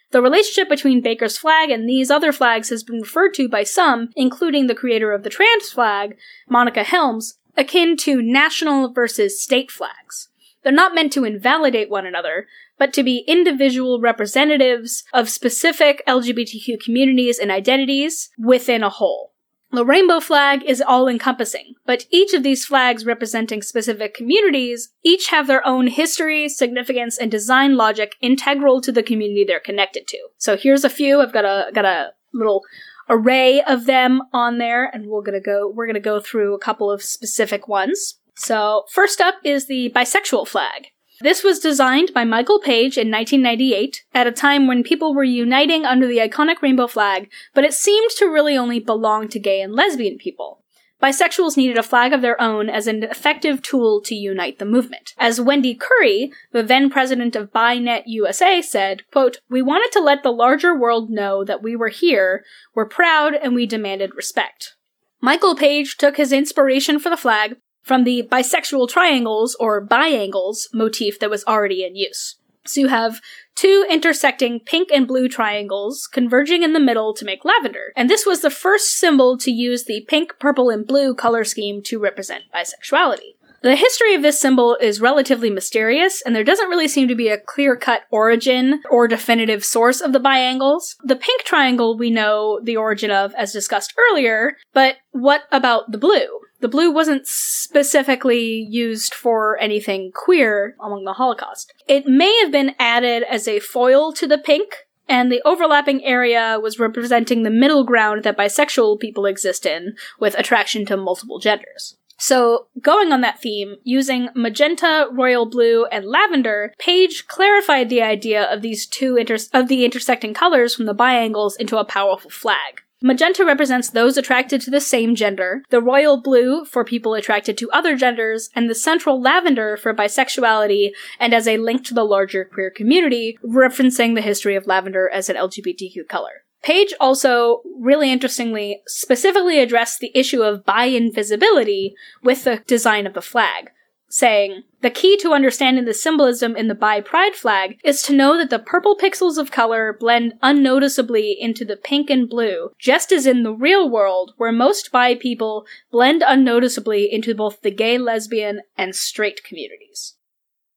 [SPEAKER 1] The relationship between Baker's flag and these other flags has been referred to by some, including the creator of the trans flag, Monica Helms, akin to national versus state flags. They're not meant to invalidate one another, but to be individual representatives of specific LGBTQ communities and identities within a whole. The rainbow flag is all encompassing, but each of these flags representing specific communities each have their own history, significance, and design logic integral to the community they're connected to. So here's a few. I've got a got a little array of them on there, and we're gonna go we're gonna go through a couple of specific ones. So first up is the bisexual flag. This was designed by Michael Page in 1998 at a time when people were uniting under the iconic rainbow flag, but it seemed to really only belong to gay and lesbian people. Bisexuals needed a flag of their own as an effective tool to unite the movement. As Wendy Curry, the then president of BiNet USA, said, quote, We wanted to let the larger world know that we were here, we're proud, and we demanded respect. Michael Page took his inspiration for the flag from the bisexual triangles or biangles motif that was already in use. So you have two intersecting pink and blue triangles converging in the middle to make lavender. And this was the first symbol to use the pink, purple, and blue color scheme to represent bisexuality. The history of this symbol is relatively mysterious, and there doesn't really seem to be a clear cut origin or definitive source of the biangles. The pink triangle we know the origin of, as discussed earlier, but what about the blue? The blue wasn't specifically used for anything queer among the Holocaust. It may have been added as a foil to the pink, and the overlapping area was representing the middle ground that bisexual people exist in, with attraction to multiple genders. So, going on that theme, using magenta, royal blue, and lavender, Page clarified the idea of these two inter- of the intersecting colors from the biangles into a powerful flag. Magenta represents those attracted to the same gender, the royal blue for people attracted to other genders, and the central lavender for bisexuality and as a link to the larger queer community, referencing the history of lavender as an LGBTQ color. Page also, really interestingly, specifically addressed the issue of bi invisibility with the design of the flag, saying, The key to understanding the symbolism in the bi pride flag is to know that the purple pixels of color blend unnoticeably into the pink and blue, just as in the real world, where most bi people blend unnoticeably into both the gay, lesbian, and straight communities.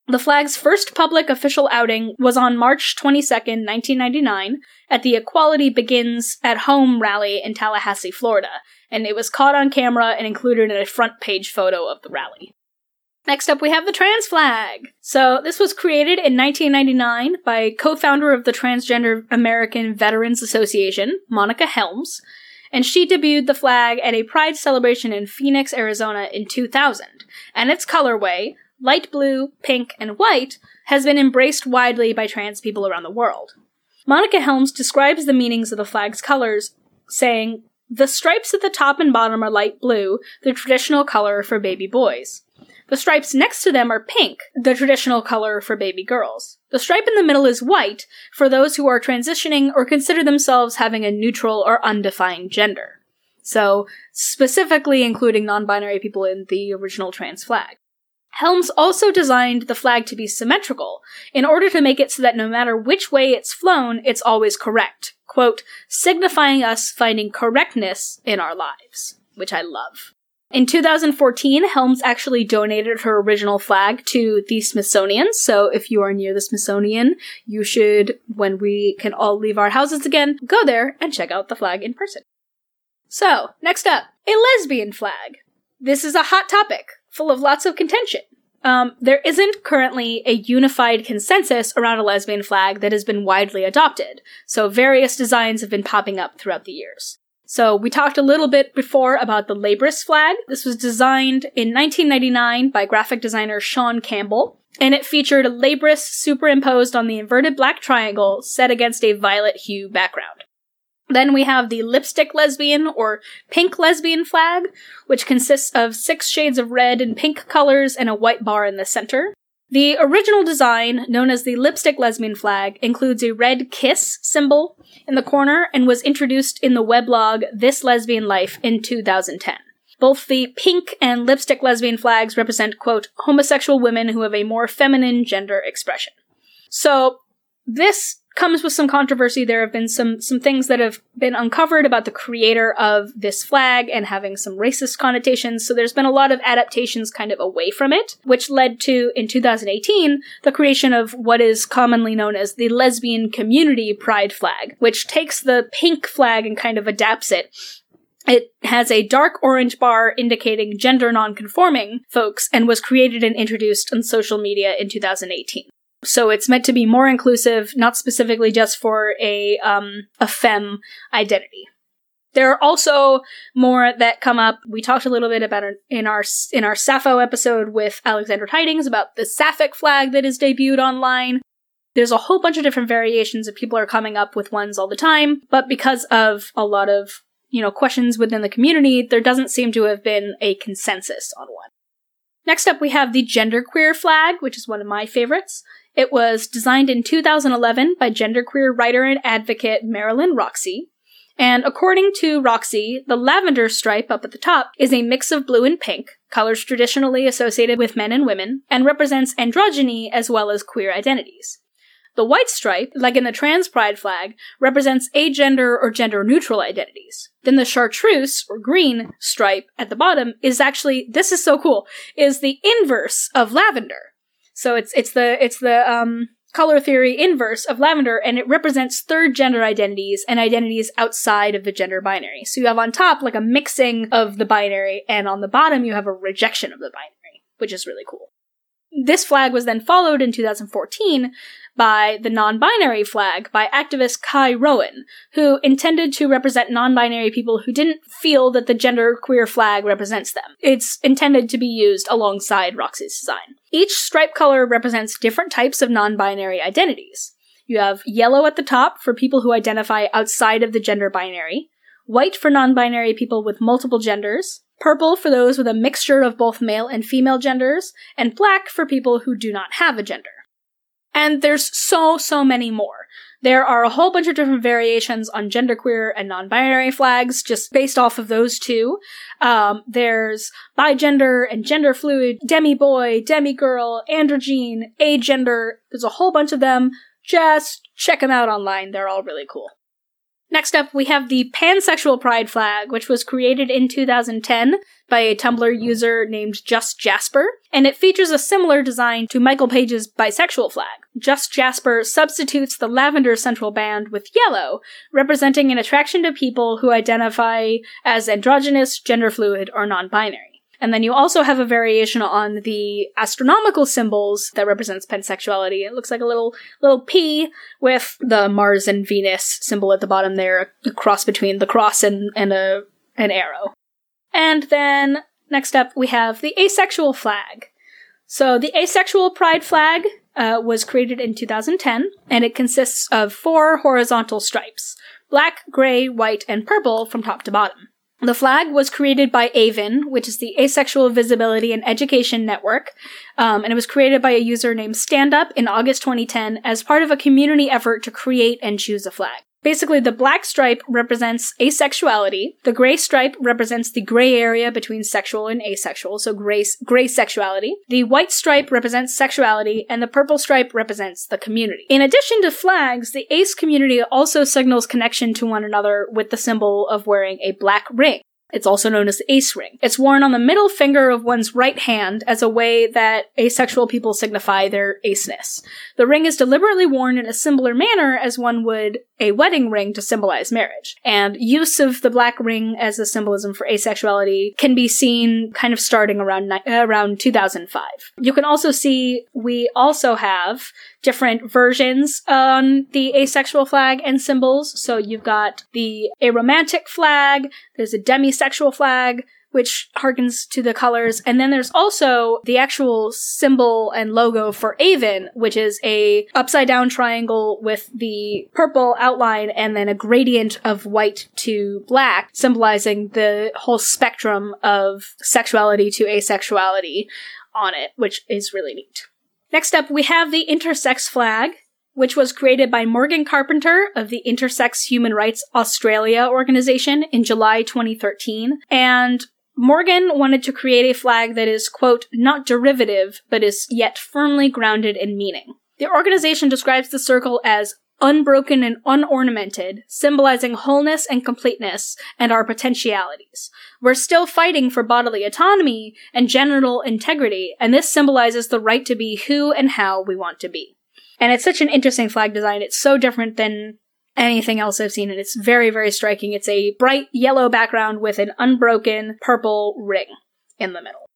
[SPEAKER 1] The flag's first public official outing was on March 22, 1999, at the Equality Begins at Home rally in Tallahassee, Florida, and it was caught on camera and included in a front page photo of the rally. Next up, we have the trans flag. So, this was created in 1999 by co founder of the Transgender American Veterans Association, Monica Helms, and she debuted the flag at a pride celebration in Phoenix, Arizona in 2000. And its colorway, light blue, pink, and white, has been embraced widely by trans people around the world. Monica Helms describes the meanings of the flag's colors, saying, The stripes at the top and bottom are light blue, the traditional color for baby boys. The stripes next to them are pink, the traditional color for baby girls. The stripe in the middle is white for those who are transitioning or consider themselves having a neutral or undefined gender. So, specifically including non binary people in the original trans flag. Helms also designed the flag to be symmetrical in order to make it so that no matter which way it's flown, it's always correct. Quote, signifying us finding correctness in our lives, which I love. In 2014, Helms actually donated her original flag to the Smithsonian. So if you are near the Smithsonian, you should, when we can all leave our houses again, go there and check out the flag in person. So, next up, a lesbian flag. This is a hot topic, full of lots of contention. Um, there isn't currently a unified consensus around a lesbian flag that has been widely adopted, so various designs have been popping up throughout the years. So we talked a little bit before about the Labrys flag. This was designed in 1999 by graphic designer Sean Campbell, and it featured a Labrys superimposed on the inverted black triangle set against a violet hue background. Then we have the lipstick lesbian or pink lesbian flag, which consists of six shades of red and pink colors and a white bar in the center. The original design, known as the lipstick lesbian flag, includes a red kiss symbol in the corner and was introduced in the weblog This Lesbian Life in 2010. Both the pink and lipstick lesbian flags represent, quote, homosexual women who have a more feminine gender expression. So, this comes with some controversy. There have been some some things that have been uncovered about the creator of this flag and having some racist connotations. So there's been a lot of adaptations kind of away from it, which led to in 2018 the creation of what is commonly known as the lesbian community pride flag, which takes the pink flag and kind of adapts it it has a dark orange bar indicating gender nonconforming folks and was created and introduced on social media in 2018. So it's meant to be more inclusive, not specifically just for a um, a femme identity. There are also more that come up. We talked a little bit about in our in our Sappho episode with Alexander Tidings about the sapphic flag that is debuted online. There's a whole bunch of different variations and people are coming up with ones all the time, but because of a lot of, you know, questions within the community, there doesn't seem to have been a consensus on one. Next up, we have the genderqueer flag, which is one of my favorites. It was designed in 2011 by genderqueer writer and advocate Marilyn Roxie. And according to Roxie, the lavender stripe up at the top is a mix of blue and pink, colors traditionally associated with men and women, and represents androgyny as well as queer identities. The white stripe, like in the trans pride flag, represents agender or gender neutral identities. Then the chartreuse, or green, stripe at the bottom is actually, this is so cool, is the inverse of lavender. So it's it's the it's the um, color theory inverse of lavender, and it represents third gender identities and identities outside of the gender binary. So you have on top like a mixing of the binary, and on the bottom you have a rejection of the binary, which is really cool. This flag was then followed in 2014 by the non binary flag by activist Kye Rowan, who intended to represent non binary people who didn't feel that the gender queer flag represents them. It's intended to be used alongside Roxie's design. Each stripe color represents different types of non binary identities. You have yellow at the top for people who identify outside of the gender binary, white for non binary people with multiple genders, purple for those with a mixture of both male and female genders, and black for people who do not have a gender. And there's so, so many more. There are a whole bunch of different variations on genderqueer and non-binary flags, just based off of those two. Um, there's bigender and gender fluid, demi boy, demi girl, androgyne, agender. There's a whole bunch of them. Just check them out online. They're all really cool. Next up, we have the pansexual pride flag, which was created in 2010 by a Tumblr user named Just Jasper, and it features a similar design to Michael Page's bisexual flag. Just Jasper substitutes the lavender central band with yellow, representing an attraction to people who identify as androgynous, gender fluid, or non binary. And then you also have a variation on the astronomical symbols that represents pansexuality. It looks like a little little P with the Mars and Venus symbol at the bottom there, a cross between the cross and, and a an arrow. And then next up we have the asexual flag. So the asexual pride flag uh, was created in 2010, and it consists of four horizontal stripes: black, gray, white, and purple from top to bottom. The flag was created by AVEN, which is the Asexual Visibility and Education Network, um, and it was created by a user named StandUp in August 2010 as part of a community effort to create and choose a flag. Basically, the black stripe represents asexuality. The gray stripe represents the gray area between sexual and asexual, so gray, gray sexuality. The white stripe represents sexuality, and the purple stripe represents the community. In addition to flags, the ace community also signals connection to one another with the symbol of wearing a black ring. It's also known as the ace ring. It's worn on the middle finger of one's right hand as a way that asexual people signify their aceness. The ring is deliberately worn in a similar manner as one would a wedding ring to symbolize marriage. And use of the black ring as a symbolism for asexuality can be seen kind of starting around around 2005. You can also see we also have different versions on the asexual flag and symbols. So you've got the aromantic flag, there's a demisexual flag, which harkens to the colors. And then there's also the actual symbol and logo for Aven, which is a upside down triangle with the purple outline and then a gradient of white to black, symbolizing the whole spectrum of sexuality to asexuality on it, which is really neat. Next up, we have the intersex flag, which was created by Morgan Carpenter of the Intersex Human Rights Australia organization in July 2013. And Morgan wanted to create a flag that is, quote, not derivative, but is yet firmly grounded in meaning. The organization describes the circle as unbroken and unornamented, symbolizing wholeness and completeness and our potentialities. We're still fighting for bodily autonomy and genital integrity, and this symbolizes the right to be who and how we want to be. And it's such an interesting flag design. It's so different than anything else I've seen, and it's very, very striking. It's a bright yellow background with an unbroken purple ring in the middle.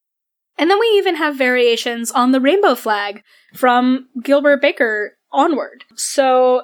[SPEAKER 1] And then we even have variations on the rainbow flag from Gilbert Baker onward. So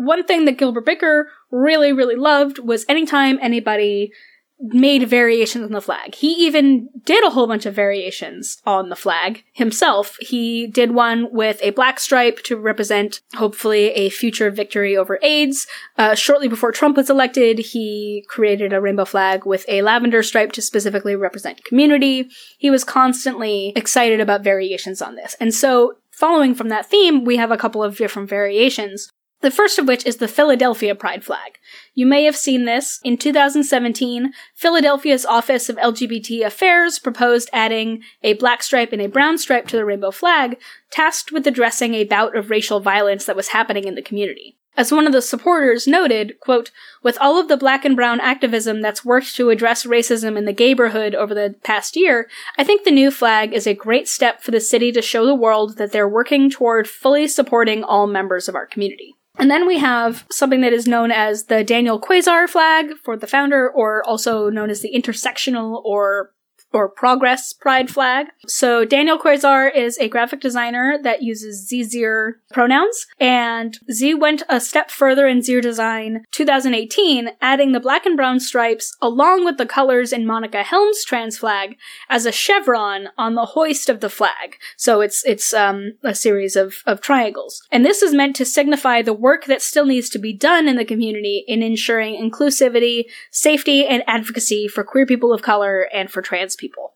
[SPEAKER 1] one thing that Gilbert Baker really, really loved was anytime anybody made variations on the flag. He even did a whole bunch of variations on the flag himself. He did one with a black stripe to represent, hopefully, a future victory over AIDS. Uh, shortly before Trump was elected, he created a rainbow flag with a lavender stripe to specifically represent community. He was constantly excited about variations on this. And so, following from that theme, we have a couple of different variations. The first of which is the Philadelphia Pride flag. You may have seen this. In 2017, Philadelphia's Office of LGBT Affairs proposed adding a black stripe and a brown stripe to the rainbow flag, tasked with addressing a bout of racial violence that was happening in the community. As one of the supporters noted, quote, with all of the black and brown activism that's worked to address racism in the gayborhood over the past year, I think the new flag is a great step for the city to show the world that they're working toward fully supporting all members of our community. And then we have something that is known as the Daniel Quasar flag for the founder, or also known as the intersectional or or progress pride flag. So Daniel Quasar is a graphic designer that uses Zir pronouns, and Z went a step further in Zir design 2018, adding the black and brown stripes along with the colors in Monica Helm's trans flag as a chevron on the hoist of the flag. So it's it's um, a series of, of triangles. And this is meant to signify the work that still needs to be done in the community in ensuring inclusivity, safety, and advocacy for queer people of color and for trans people.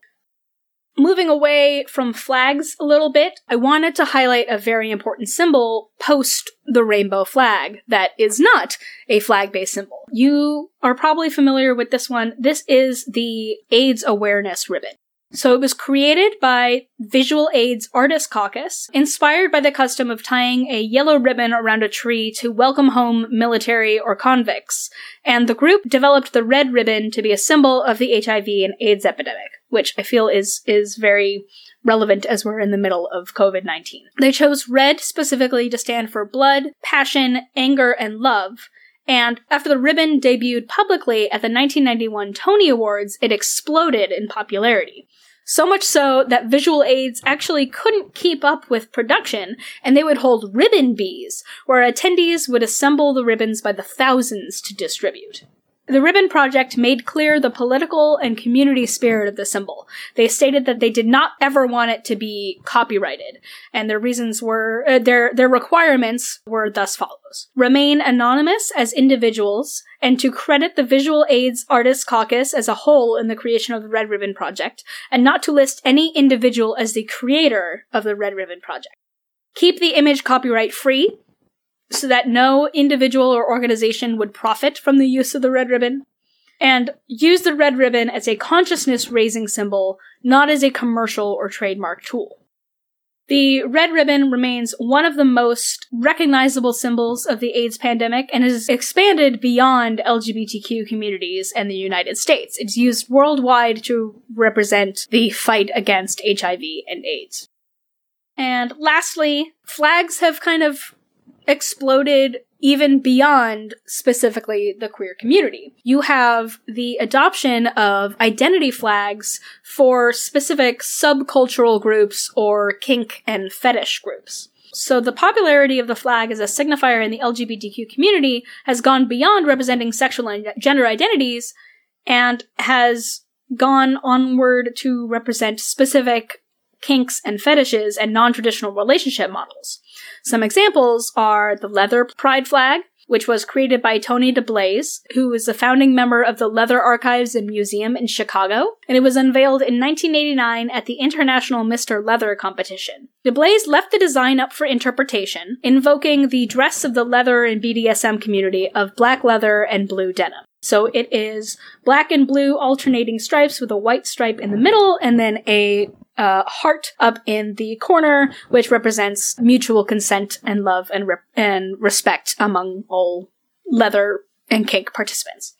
[SPEAKER 1] Moving away from flags a little bit, I wanted to highlight a very important symbol post the rainbow flag that is not a flag based symbol. You are probably familiar with this one. This is the AIDS awareness ribbon. So it was created by Visual AIDS Artist Caucus, inspired by the custom of tying a yellow ribbon around a tree to welcome home military or convicts. And the group developed the red ribbon to be a symbol of the HIV and AIDS epidemic, which I feel is, is very relevant as we're in the middle of COVID-19. They chose red specifically to stand for blood, passion, anger, and love, and after the ribbon debuted publicly at the 1991 Tony Awards, it exploded in popularity. So much so that visual aids actually couldn't keep up with production, and they would hold ribbon bees, where attendees would assemble the ribbons by the thousands to distribute. The Ribbon Project made clear the political and community spirit of the symbol. They stated that they did not ever want it to be copyrighted, and their reasons were uh, their their requirements were thus follows: remain anonymous as individuals, and to credit the Visual Aids Artists Caucus as a whole in the creation of the Red Ribbon Project, and not to list any individual as the creator of the Red Ribbon Project. Keep the image copyright free, so that no individual or organization would profit from the use of the red ribbon, and use the red ribbon as a consciousness raising symbol, not as a commercial or trademark tool. The red ribbon remains one of the most recognizable symbols of the AIDS pandemic and has expanded beyond LGBTQ communities and the United States. It's used worldwide to represent the fight against HIV and AIDS. And lastly, flags have kind of exploded even beyond specifically the queer community. You have the adoption of identity flags for specific subcultural groups or kink and fetish groups. So the popularity of the flag as a signifier in the LGBTQ community has gone beyond representing sexual and gender identities and has gone onward to represent specific kinks and fetishes and non-traditional relationship models. Some examples are the leather pride flag, which was created by Tony DeBlase, who is a founding member of the Leather Archives and Museum in Chicago, and it was unveiled in 1989 at the International Mr. Leather competition. DeBlaze left the design up for interpretation, invoking the dress of the leather and BDSM community of black leather and blue denim. So it is black and blue alternating stripes with a white stripe in the middle and then a uh, heart up in the corner, which represents mutual consent and love and, re- and respect among all leather and kink participants.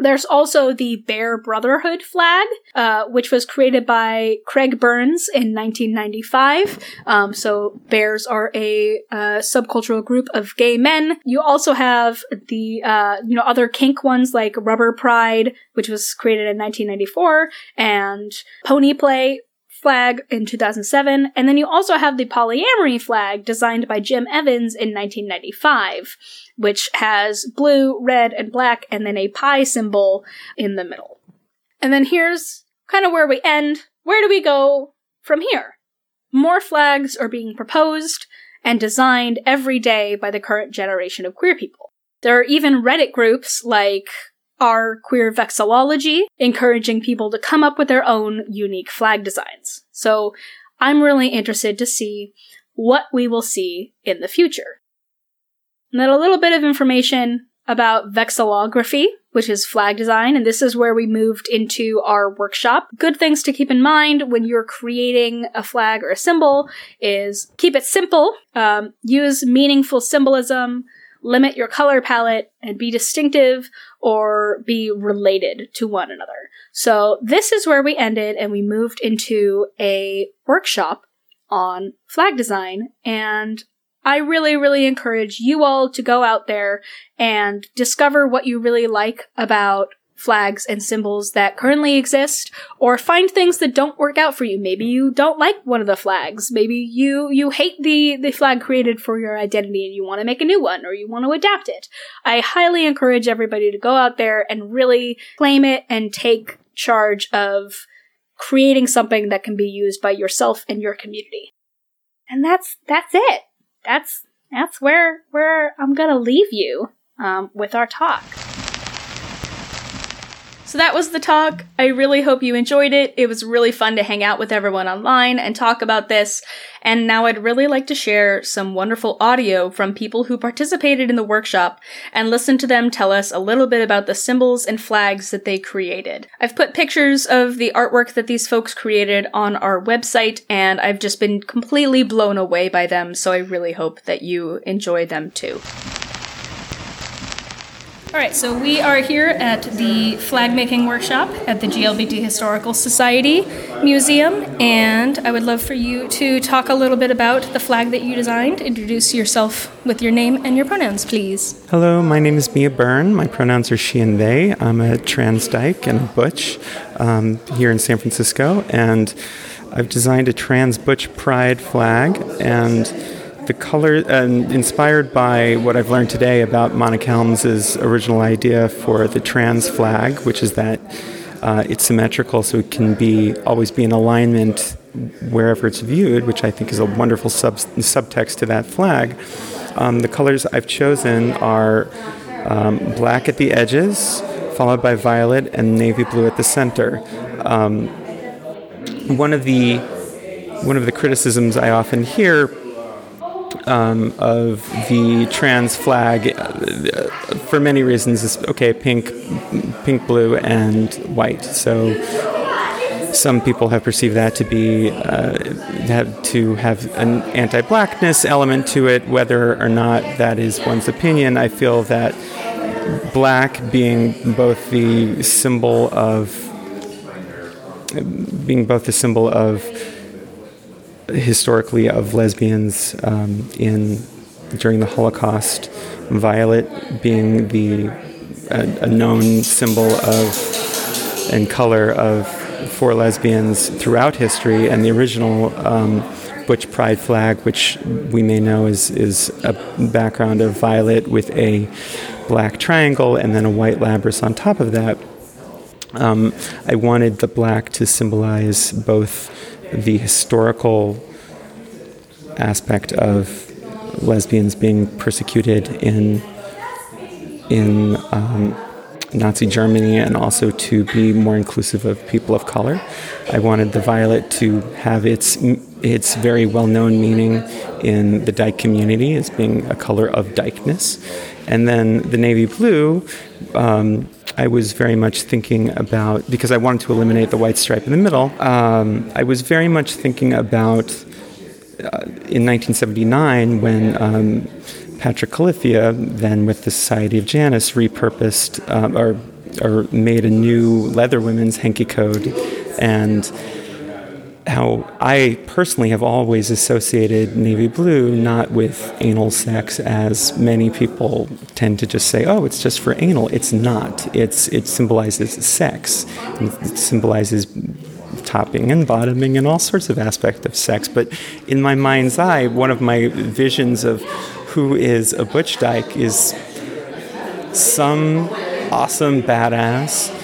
[SPEAKER 1] There's also the Bear Brotherhood flag, uh, which was created by Craig Byrnes in 1995. Um, so bears are a uh, subcultural group of gay men. You also have the uh, you know other kink ones like Rubber Pride, which was created in 1994, and Pony Play, flag in 2007, and then you also have the polyamory flag designed by Jim Evans in 1995, which has blue, red, and black, and then a pie symbol in the middle. And then here's kind of where we end. Where do we go from here? More flags are being proposed and designed every day by the current generation of queer people. There are even Reddit groups like our queer vexillology, encouraging people to come up with their own unique flag designs. So I'm really interested to see what we will see in the future. And then a little bit of information about vexillography, which is flag design, and this is where we moved into our workshop. Good things to keep in mind when you're creating a flag or a symbol is keep it simple, um, use meaningful symbolism, limit your color palette, and be distinctive or be related to one another. So this is where we ended and we moved into a workshop on flag design and I really, really encourage you all to go out there and discover what you really like about flags and symbols that currently exist or find things that don't work out for you. Maybe you don't like one of the flags. Maybe you you hate the the flag created for your identity and you want to make a new one or you want to adapt it. I highly encourage everybody to go out there and really claim it and take charge of creating something that can be used by yourself and your community. And that's that's it. That's that's where where I'm gonna leave you um, with our talk.
[SPEAKER 2] So that was the talk. I really hope you enjoyed it. It was really fun to hang out with everyone online and talk about this. And now I'd really like to share some wonderful audio from people who participated in the workshop and listen to them tell us a little bit about the symbols and flags that they created. I've put pictures of the artwork that these folks created on our website and I've just been completely blown away by them. So I really hope that you enjoy them too. All right, so we are here at the flag making workshop at the GLBT Historical Society Museum, and I would love for you to talk a little bit about the flag that you designed. Introduce yourself with your name and your pronouns, please.
[SPEAKER 3] Hello, my name is Mia Byrne. My pronouns are she and they. I'm a trans dyke and a butch um, here in San Francisco, and I've designed a trans butch pride flag and the color, and inspired by what I've learned today about Monica Helms's original idea for the trans flag, which is that uh, it's symmetrical, so it can be always be in alignment wherever it's viewed, which I think is a wonderful sub- subtext to that flag. Um, the colors I've chosen are um, black at the edges, followed by violet and navy blue at the center. Um, one of the one of the criticisms I often hear um, of the trans flag, uh, for many reasons, is okay, pink, pink, blue, and white. So some people have perceived that to be uh, have to have an anti-blackness element to it. Whether or not that is one's opinion, I feel that black being both the symbol of being both the symbol of historically of lesbians um, in during the Holocaust, violet being the a, a known symbol of and color of for lesbians throughout history, and the original um, Butch Pride flag, which we may know is is a background of violet with a black triangle and then a white labrys on top of that. Um, I wanted the black to symbolize both the historical aspect of lesbians being persecuted in in um, Nazi Germany and also to be more inclusive of people of color. I wanted the violet to have its its very well known meaning in the dyke community as being a color of dykeness, and then the navy blue. Um, I was very much thinking about because I wanted to eliminate the white stripe in the middle. Um, I was very much thinking about uh, in 1979 when um, Patrick Califia, then with the Society of Janus, repurposed um, or or made a new leather women's hanky code, and how I personally have always associated navy blue not with anal sex as many people tend to just say, oh, it's just for anal. It's not. It's it symbolizes sex. It symbolizes topping and bottoming and all sorts of aspects of sex. But in my mind's eye, one of my visions of who is a butch dyke is some awesome badass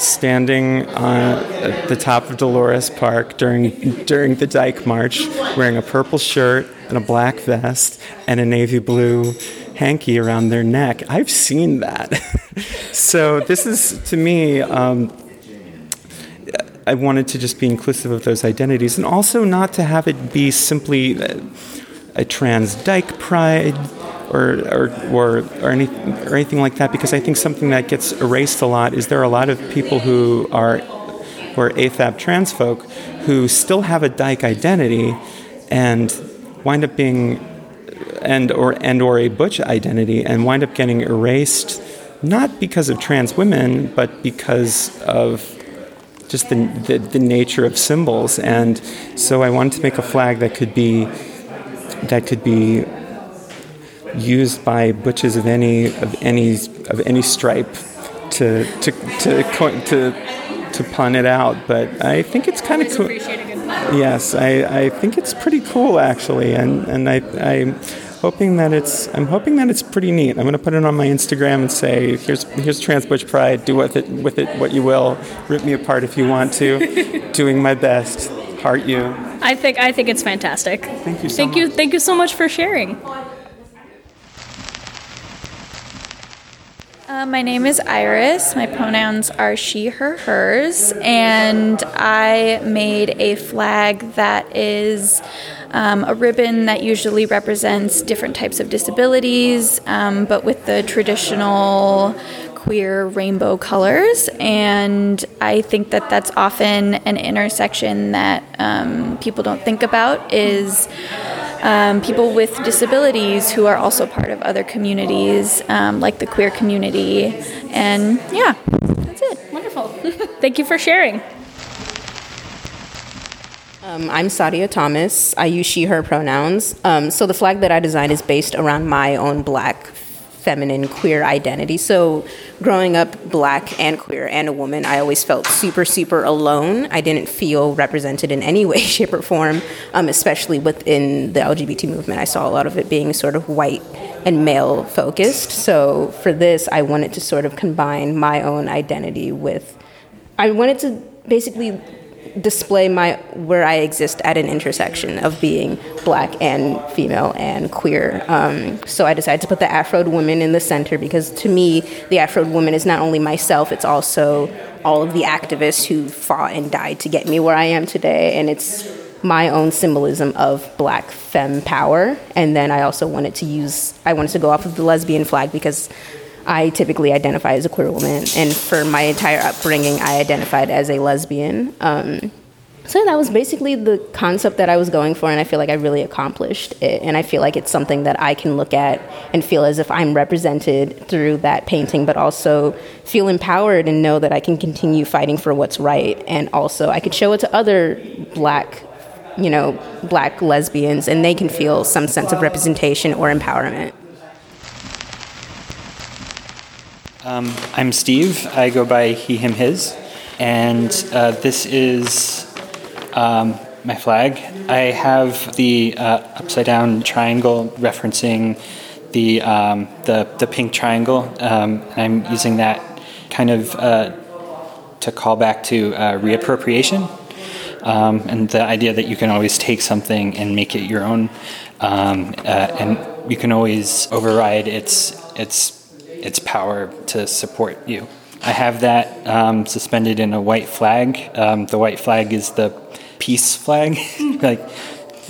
[SPEAKER 3] standing at the top of Dolores Park during during the Dyke March, wearing a purple shirt and a black vest and a navy blue hanky around their neck. I've seen that. so this is to me. Um, I wanted to just be inclusive of those identities, and also not to have it be simply a trans dyke pride or or or or, any, or anything like that because I think something that gets erased a lot is there are a lot of people who are who are AFAB trans folk who still have a dyke identity and wind up being and or and or a butch identity and wind up getting erased not because of trans women but because of just the, the, the nature of symbols. And so I wanted to make a flag that could be that could be used by butches of any of any of any stripe to to to to, to pun it out. But I think it's kind of cool. Yes, I, I think it's pretty cool actually, and and I I'm hoping that it's I'm hoping that it's pretty neat. I'm going to put it on my Instagram and say here's here's Trans Butch Pride. Do with it with it what you will. Rip me apart if you want to. Doing my best. Heart you.
[SPEAKER 1] I think I think it's fantastic.
[SPEAKER 3] Thank you so
[SPEAKER 1] thank
[SPEAKER 3] much.
[SPEAKER 1] you thank you so much for sharing.
[SPEAKER 4] Uh, my name is Iris. My pronouns are she, her, hers, and I made a flag that is um, a ribbon that usually represents different types of disabilities, um, but with the traditional queer rainbow colors. And I think that that's often an intersection that um, people don't think about is um, people with disabilities who are also part of other communities, um, like the queer community. And yeah, that's it.
[SPEAKER 1] Wonderful. Thank you for sharing.
[SPEAKER 5] Um, I'm Sadia Thomas. I use she, her pronouns. Um, so the flag that I designed is based around my own black feminine queer identity. So, growing up black and queer and a woman, I always felt super, super alone. I didn't feel represented in any way, shape, or form, um, especially within the LGBT movement. I saw a lot of it being sort of white and male focused. So, for this, I wanted to sort of combine my own identity with, I wanted to basically display my where I exist at an intersection of being black and female and queer. Um, so I decided to put the Afro woman in the center because to me, the Afro woman is not only myself; it's also all of the activists who fought and died to get me where I am today, and it's my own symbolism of black femme power. And then I also wanted to use I wanted to go off of the lesbian flag because I typically identify as a queer woman, and for my entire upbringing, I identified as a lesbian. Um, so that was basically the concept that I was going for, and I feel like I really accomplished it. And I feel like it's something that I can look at and feel as if I'm represented through that painting, but also feel empowered and know that I can continue fighting for what's right. And also, I could show it to other black, you know, black lesbians, and they can feel some sense of representation or empowerment.
[SPEAKER 6] Um, I'm Steve. I go by he, him, his. And uh, this is um, my flag. I have the uh, upside down triangle referencing the, um, the, the, pink triangle. Um, I'm using that kind of uh, to call back to uh, reappropriation. Um, and the idea that you can always take something and make it your own, um, uh, and you can always override its its its power to support you. I have that um, suspended in a white flag. Um, the white flag is the peace flag, like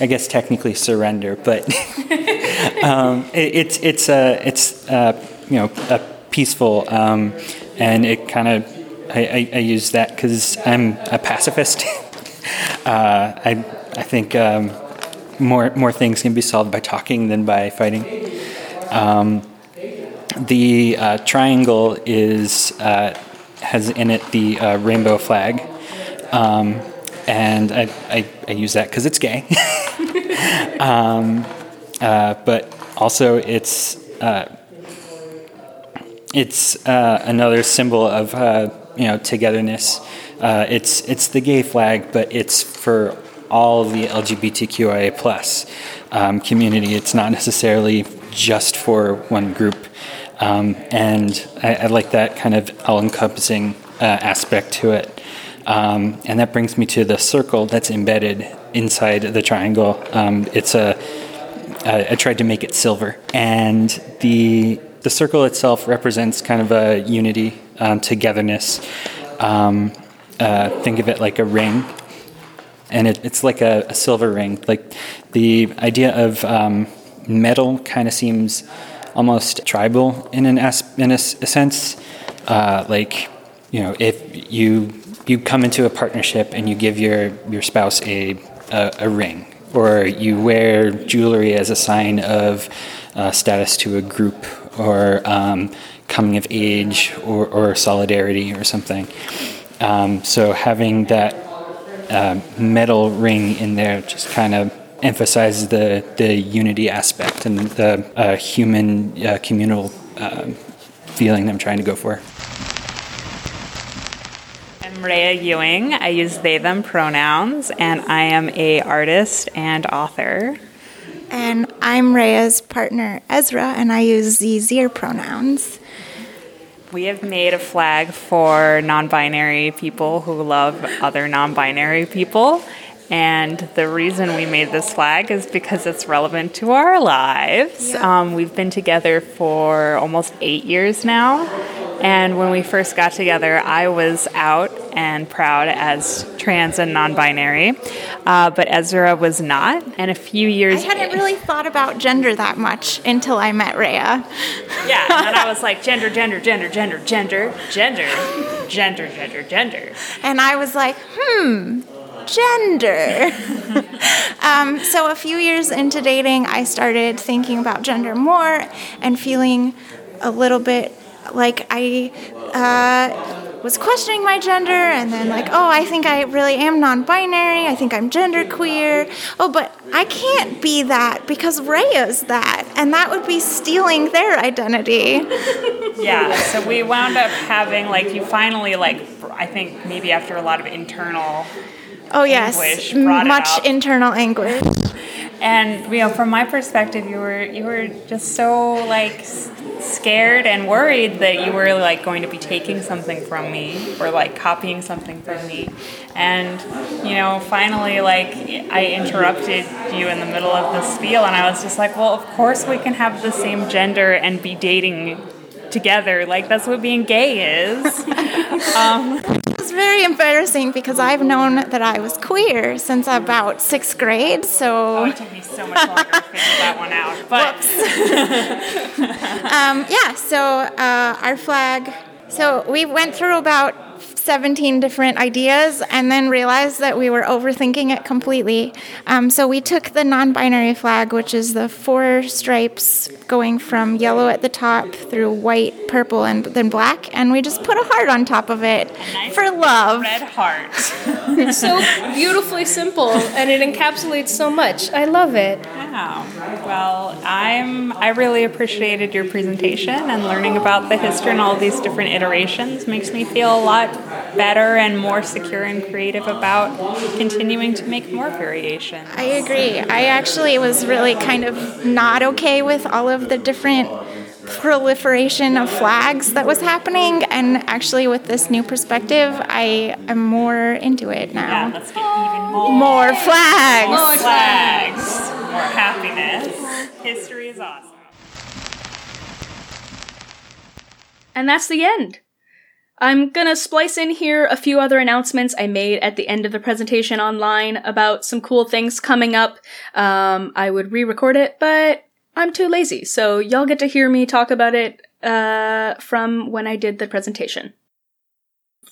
[SPEAKER 6] I guess technically surrender, but um, it, it's it's a it's a, you know a peaceful, um, and it kind of I, I, I, use that because I'm a pacifist. uh, I I think um, more more things can be solved by talking than by fighting. The uh, triangle is uh, has in it the uh, rainbow flag, um, and I, I, I, use that because it's gay. um, uh, but also, it's uh, it's uh, another symbol of you know togetherness. it's it's the gay flag, but it's for all the LGBTQIA plus um, community. It's not necessarily just for one group. Um, and I, I, like that kind of all encompassing uh, aspect to it. Um, and that brings me to the circle that's embedded inside the triangle. Um, it's a I tried to make it silver, and the the circle itself represents kind of a unity, um, togetherness. Um, uh, think of it like a ring, and it, it's like a, a, silver ring. Like the idea of um, metal kind of seems almost tribal in an as, in a, a sense. Uh, like, you know, if you you come into a partnership and you give your your spouse a a, a ring, or you wear jewelry as a sign of uh, status to a group, or um, coming of age, or, or solidarity, or something. Um, so having that uh, metal ring in there just kind of emphasizes the, the unity aspect and the uh, human uh, communal uh, feeling I'm trying to go for.
[SPEAKER 7] I'm Rhea Ewing. I use they them pronouns and I am a artist and author.
[SPEAKER 8] And I'm Rhea's partner Ezra and I use Z pronouns.
[SPEAKER 7] We have made a flag for non binary people who love other non binary people. And the reason we made this flag is because it's relevant to our lives. Yeah. Um, we've been together for almost eight years now. And when we first got together, I was out and proud as trans and non binary, uh, but Ezra was not. And a few years.
[SPEAKER 8] I hadn't really thought about gender that much until I met Rhea.
[SPEAKER 7] Yeah, and I was like, gender, gender, gender, gender, gender, gender, gender, gender, gender.
[SPEAKER 8] And I was like, hmm, gender. um, so, a few years into dating, I started thinking about gender more and feeling a little bit like I. Uh, was questioning my gender and then like, oh, I think I really am non-binary. I think I'm genderqueer. Oh, but I can't be that because Rhea's that, and that would be stealing their identity.
[SPEAKER 7] yeah, so we wound up having like you finally like I think maybe after a lot of internal
[SPEAKER 8] Oh yes, much internal anguish.
[SPEAKER 7] And you know, from my perspective, you were you were just so like scared and worried that you were like going to be taking something from me or like copying something from me. And you know, finally, like I interrupted you in the middle of the spiel, and I was just like, "Well, of course we can have the same gender and be dating." Together, like that's what being gay is. um,
[SPEAKER 8] It's very embarrassing because I've known that I was queer since about sixth grade.
[SPEAKER 7] oh,
[SPEAKER 8] So
[SPEAKER 7] it took me so much longer to figure that one out. But
[SPEAKER 8] um, yeah, so uh, our flag. So we went through about 17 different ideas and then realized that we were overthinking it completely. Um, so we took the non binary flag, which is the four stripes going from yellow at the top through white, purple, and then black, and we just put a heart on top of it
[SPEAKER 7] nice
[SPEAKER 8] for love.
[SPEAKER 7] red heart.
[SPEAKER 1] It's so beautifully simple and it encapsulates so much. I love it.
[SPEAKER 7] Wow. Well, I'm I really appreciated your presentation and learning about the history and all these different iterations makes me feel a lot better and more secure and creative about continuing to make more variations.
[SPEAKER 8] I agree. I actually was really kind of not okay with all of the different proliferation of flags that was happening, and actually, with this new perspective, I am more into it now.
[SPEAKER 7] Yeah,
[SPEAKER 8] now.
[SPEAKER 7] let's get even more,
[SPEAKER 8] More flags!
[SPEAKER 7] more flags, more happiness. History is awesome.
[SPEAKER 1] And that's the end. I'm gonna splice in here a few other announcements I made at the end of the presentation online about some cool things coming up. Um, I would re-record it, but I'm too lazy, so y'all get to hear me talk about it uh, from when I did the presentation.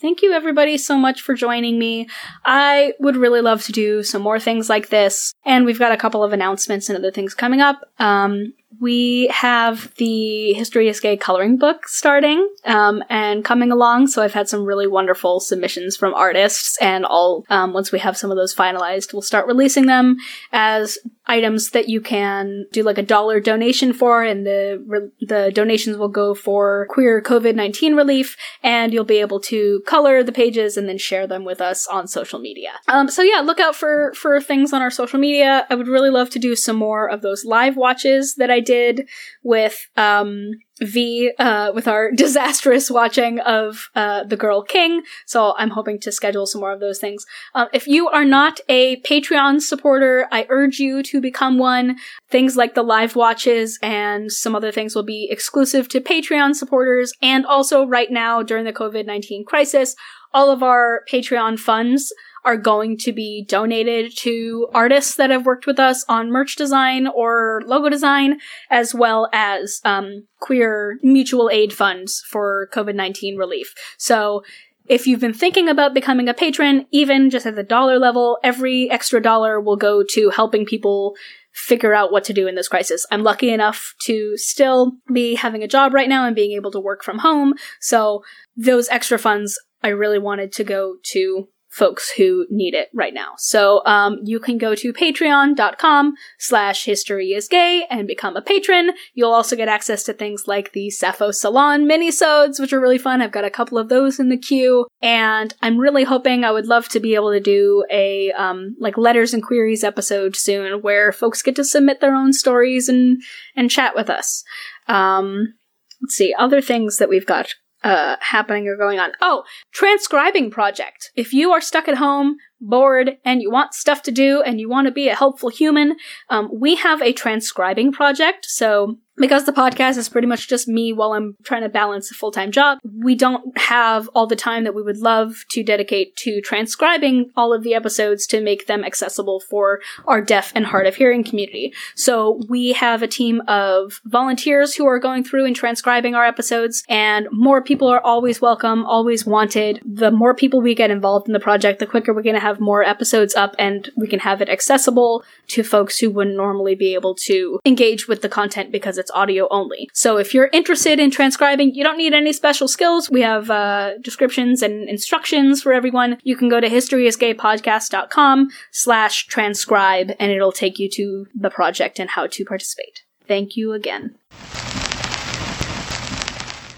[SPEAKER 1] Thank you everybody so much for joining me. I would really love to do some more things like this, and we've got a couple of announcements and other things coming up. Um, we have the History is Gay coloring book starting um, and coming along, so I've had some really wonderful submissions from artists, and all um, once we have some of those finalized, we'll start releasing them as items that you can do like a dollar donation for, and the re- the donations will go for queer COVID nineteen relief, and you'll be able to color the pages and then share them with us on social media. Um, so yeah, look out for for things on our social media. I would really love to do some more of those live watches that I did with um, V uh, with our disastrous watching of uh, The Girl King. So I'm hoping to schedule some more of those things. Um, if you are not a Patreon supporter, I urge you to become one. Things like the live watches and some other things will be exclusive to Patreon supporters. And also, right now during the COVID 19 crisis, all of our Patreon funds are going to be donated to artists that have worked with us on merch design or logo design, as well as um, queer mutual aid funds for COVID 19 relief. So if you've been thinking about becoming a patron, even just at the dollar level, every extra dollar will go to helping people figure out what to do in this crisis. I'm lucky enough to still be having a job right now and being able to work from home. So those extra funds I really wanted to go to folks who need it right now. So um, you can go to patreon.com slash history is gay and become a patron. You'll also get access to things like the Sappho Salon minisodes, which are really fun. I've got a couple of those in the queue. And I'm really hoping I would love to be able to do a um, like letters and queries episode soon where folks get to submit their own stories and, and chat with us. Um, let's see, other things that we've got uh, happening or going on. Oh, transcribing project. If you are stuck at home, bored, and you want stuff to do, and you want to be a helpful human, um, we have a transcribing project. So because the podcast is pretty much just me while I'm trying to balance a full time job, we don't have all the time that we would love to dedicate to transcribing all of the episodes to make them accessible for our deaf and hard of hearing community. So we have a team of volunteers who are going through and transcribing our episodes, and more people are always welcome, always wanted. The more people we get involved in the project, the quicker we're going to have more episodes up and we can have it accessible to folks who wouldn't normally be able to engage with the content because it's audio only. So if you're interested in transcribing, you don't need any special skills. We have uh, descriptions and instructions for everyone. You can go to historyisgaypodcast.com slash transcribe and it'll take you to the project and how to participate. Thank you again.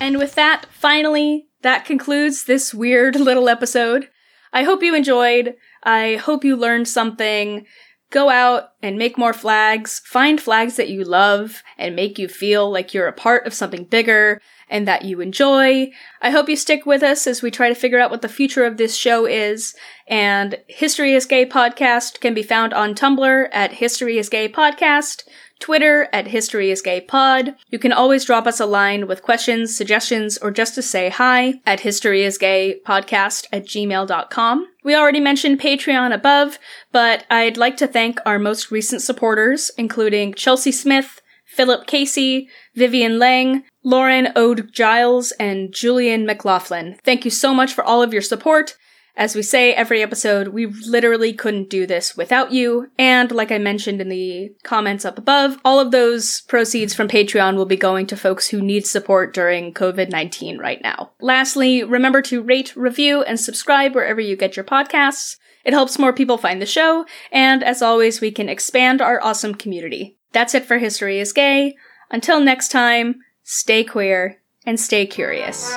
[SPEAKER 1] And with that, finally, that concludes this weird little episode. I hope you enjoyed. I hope you learned something. Go out and make more flags. Find flags that you love and make you feel like you're a part of something bigger and that you enjoy. I hope you stick with us as we try to figure out what the future of this show is. And History is Gay podcast can be found on Tumblr at History is Gay podcast. Twitter at History is Gay Pod. You can always drop us a line with questions, suggestions, or just to say hi at History is Gay Podcast at gmail.com. We already mentioned Patreon above, but I'd like to thank our most recent supporters, including Chelsea Smith, Philip Casey, Vivian Lang, Lauren Ode Giles, and Julian McLaughlin. Thank you so much for all of your support. As we say every episode, we literally couldn't do this without you. And like I mentioned in the comments up above, all of those proceeds from Patreon will be going to folks who need support during COVID 19 right now. Lastly, remember to rate, review, and subscribe wherever you get your podcasts. It helps more people find the show, and as always, we can expand our awesome community. That's it for History is Gay. Until next time, stay queer and stay curious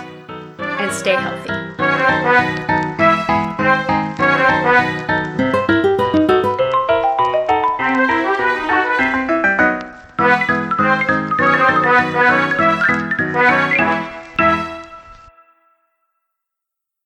[SPEAKER 1] and stay healthy. Thank you.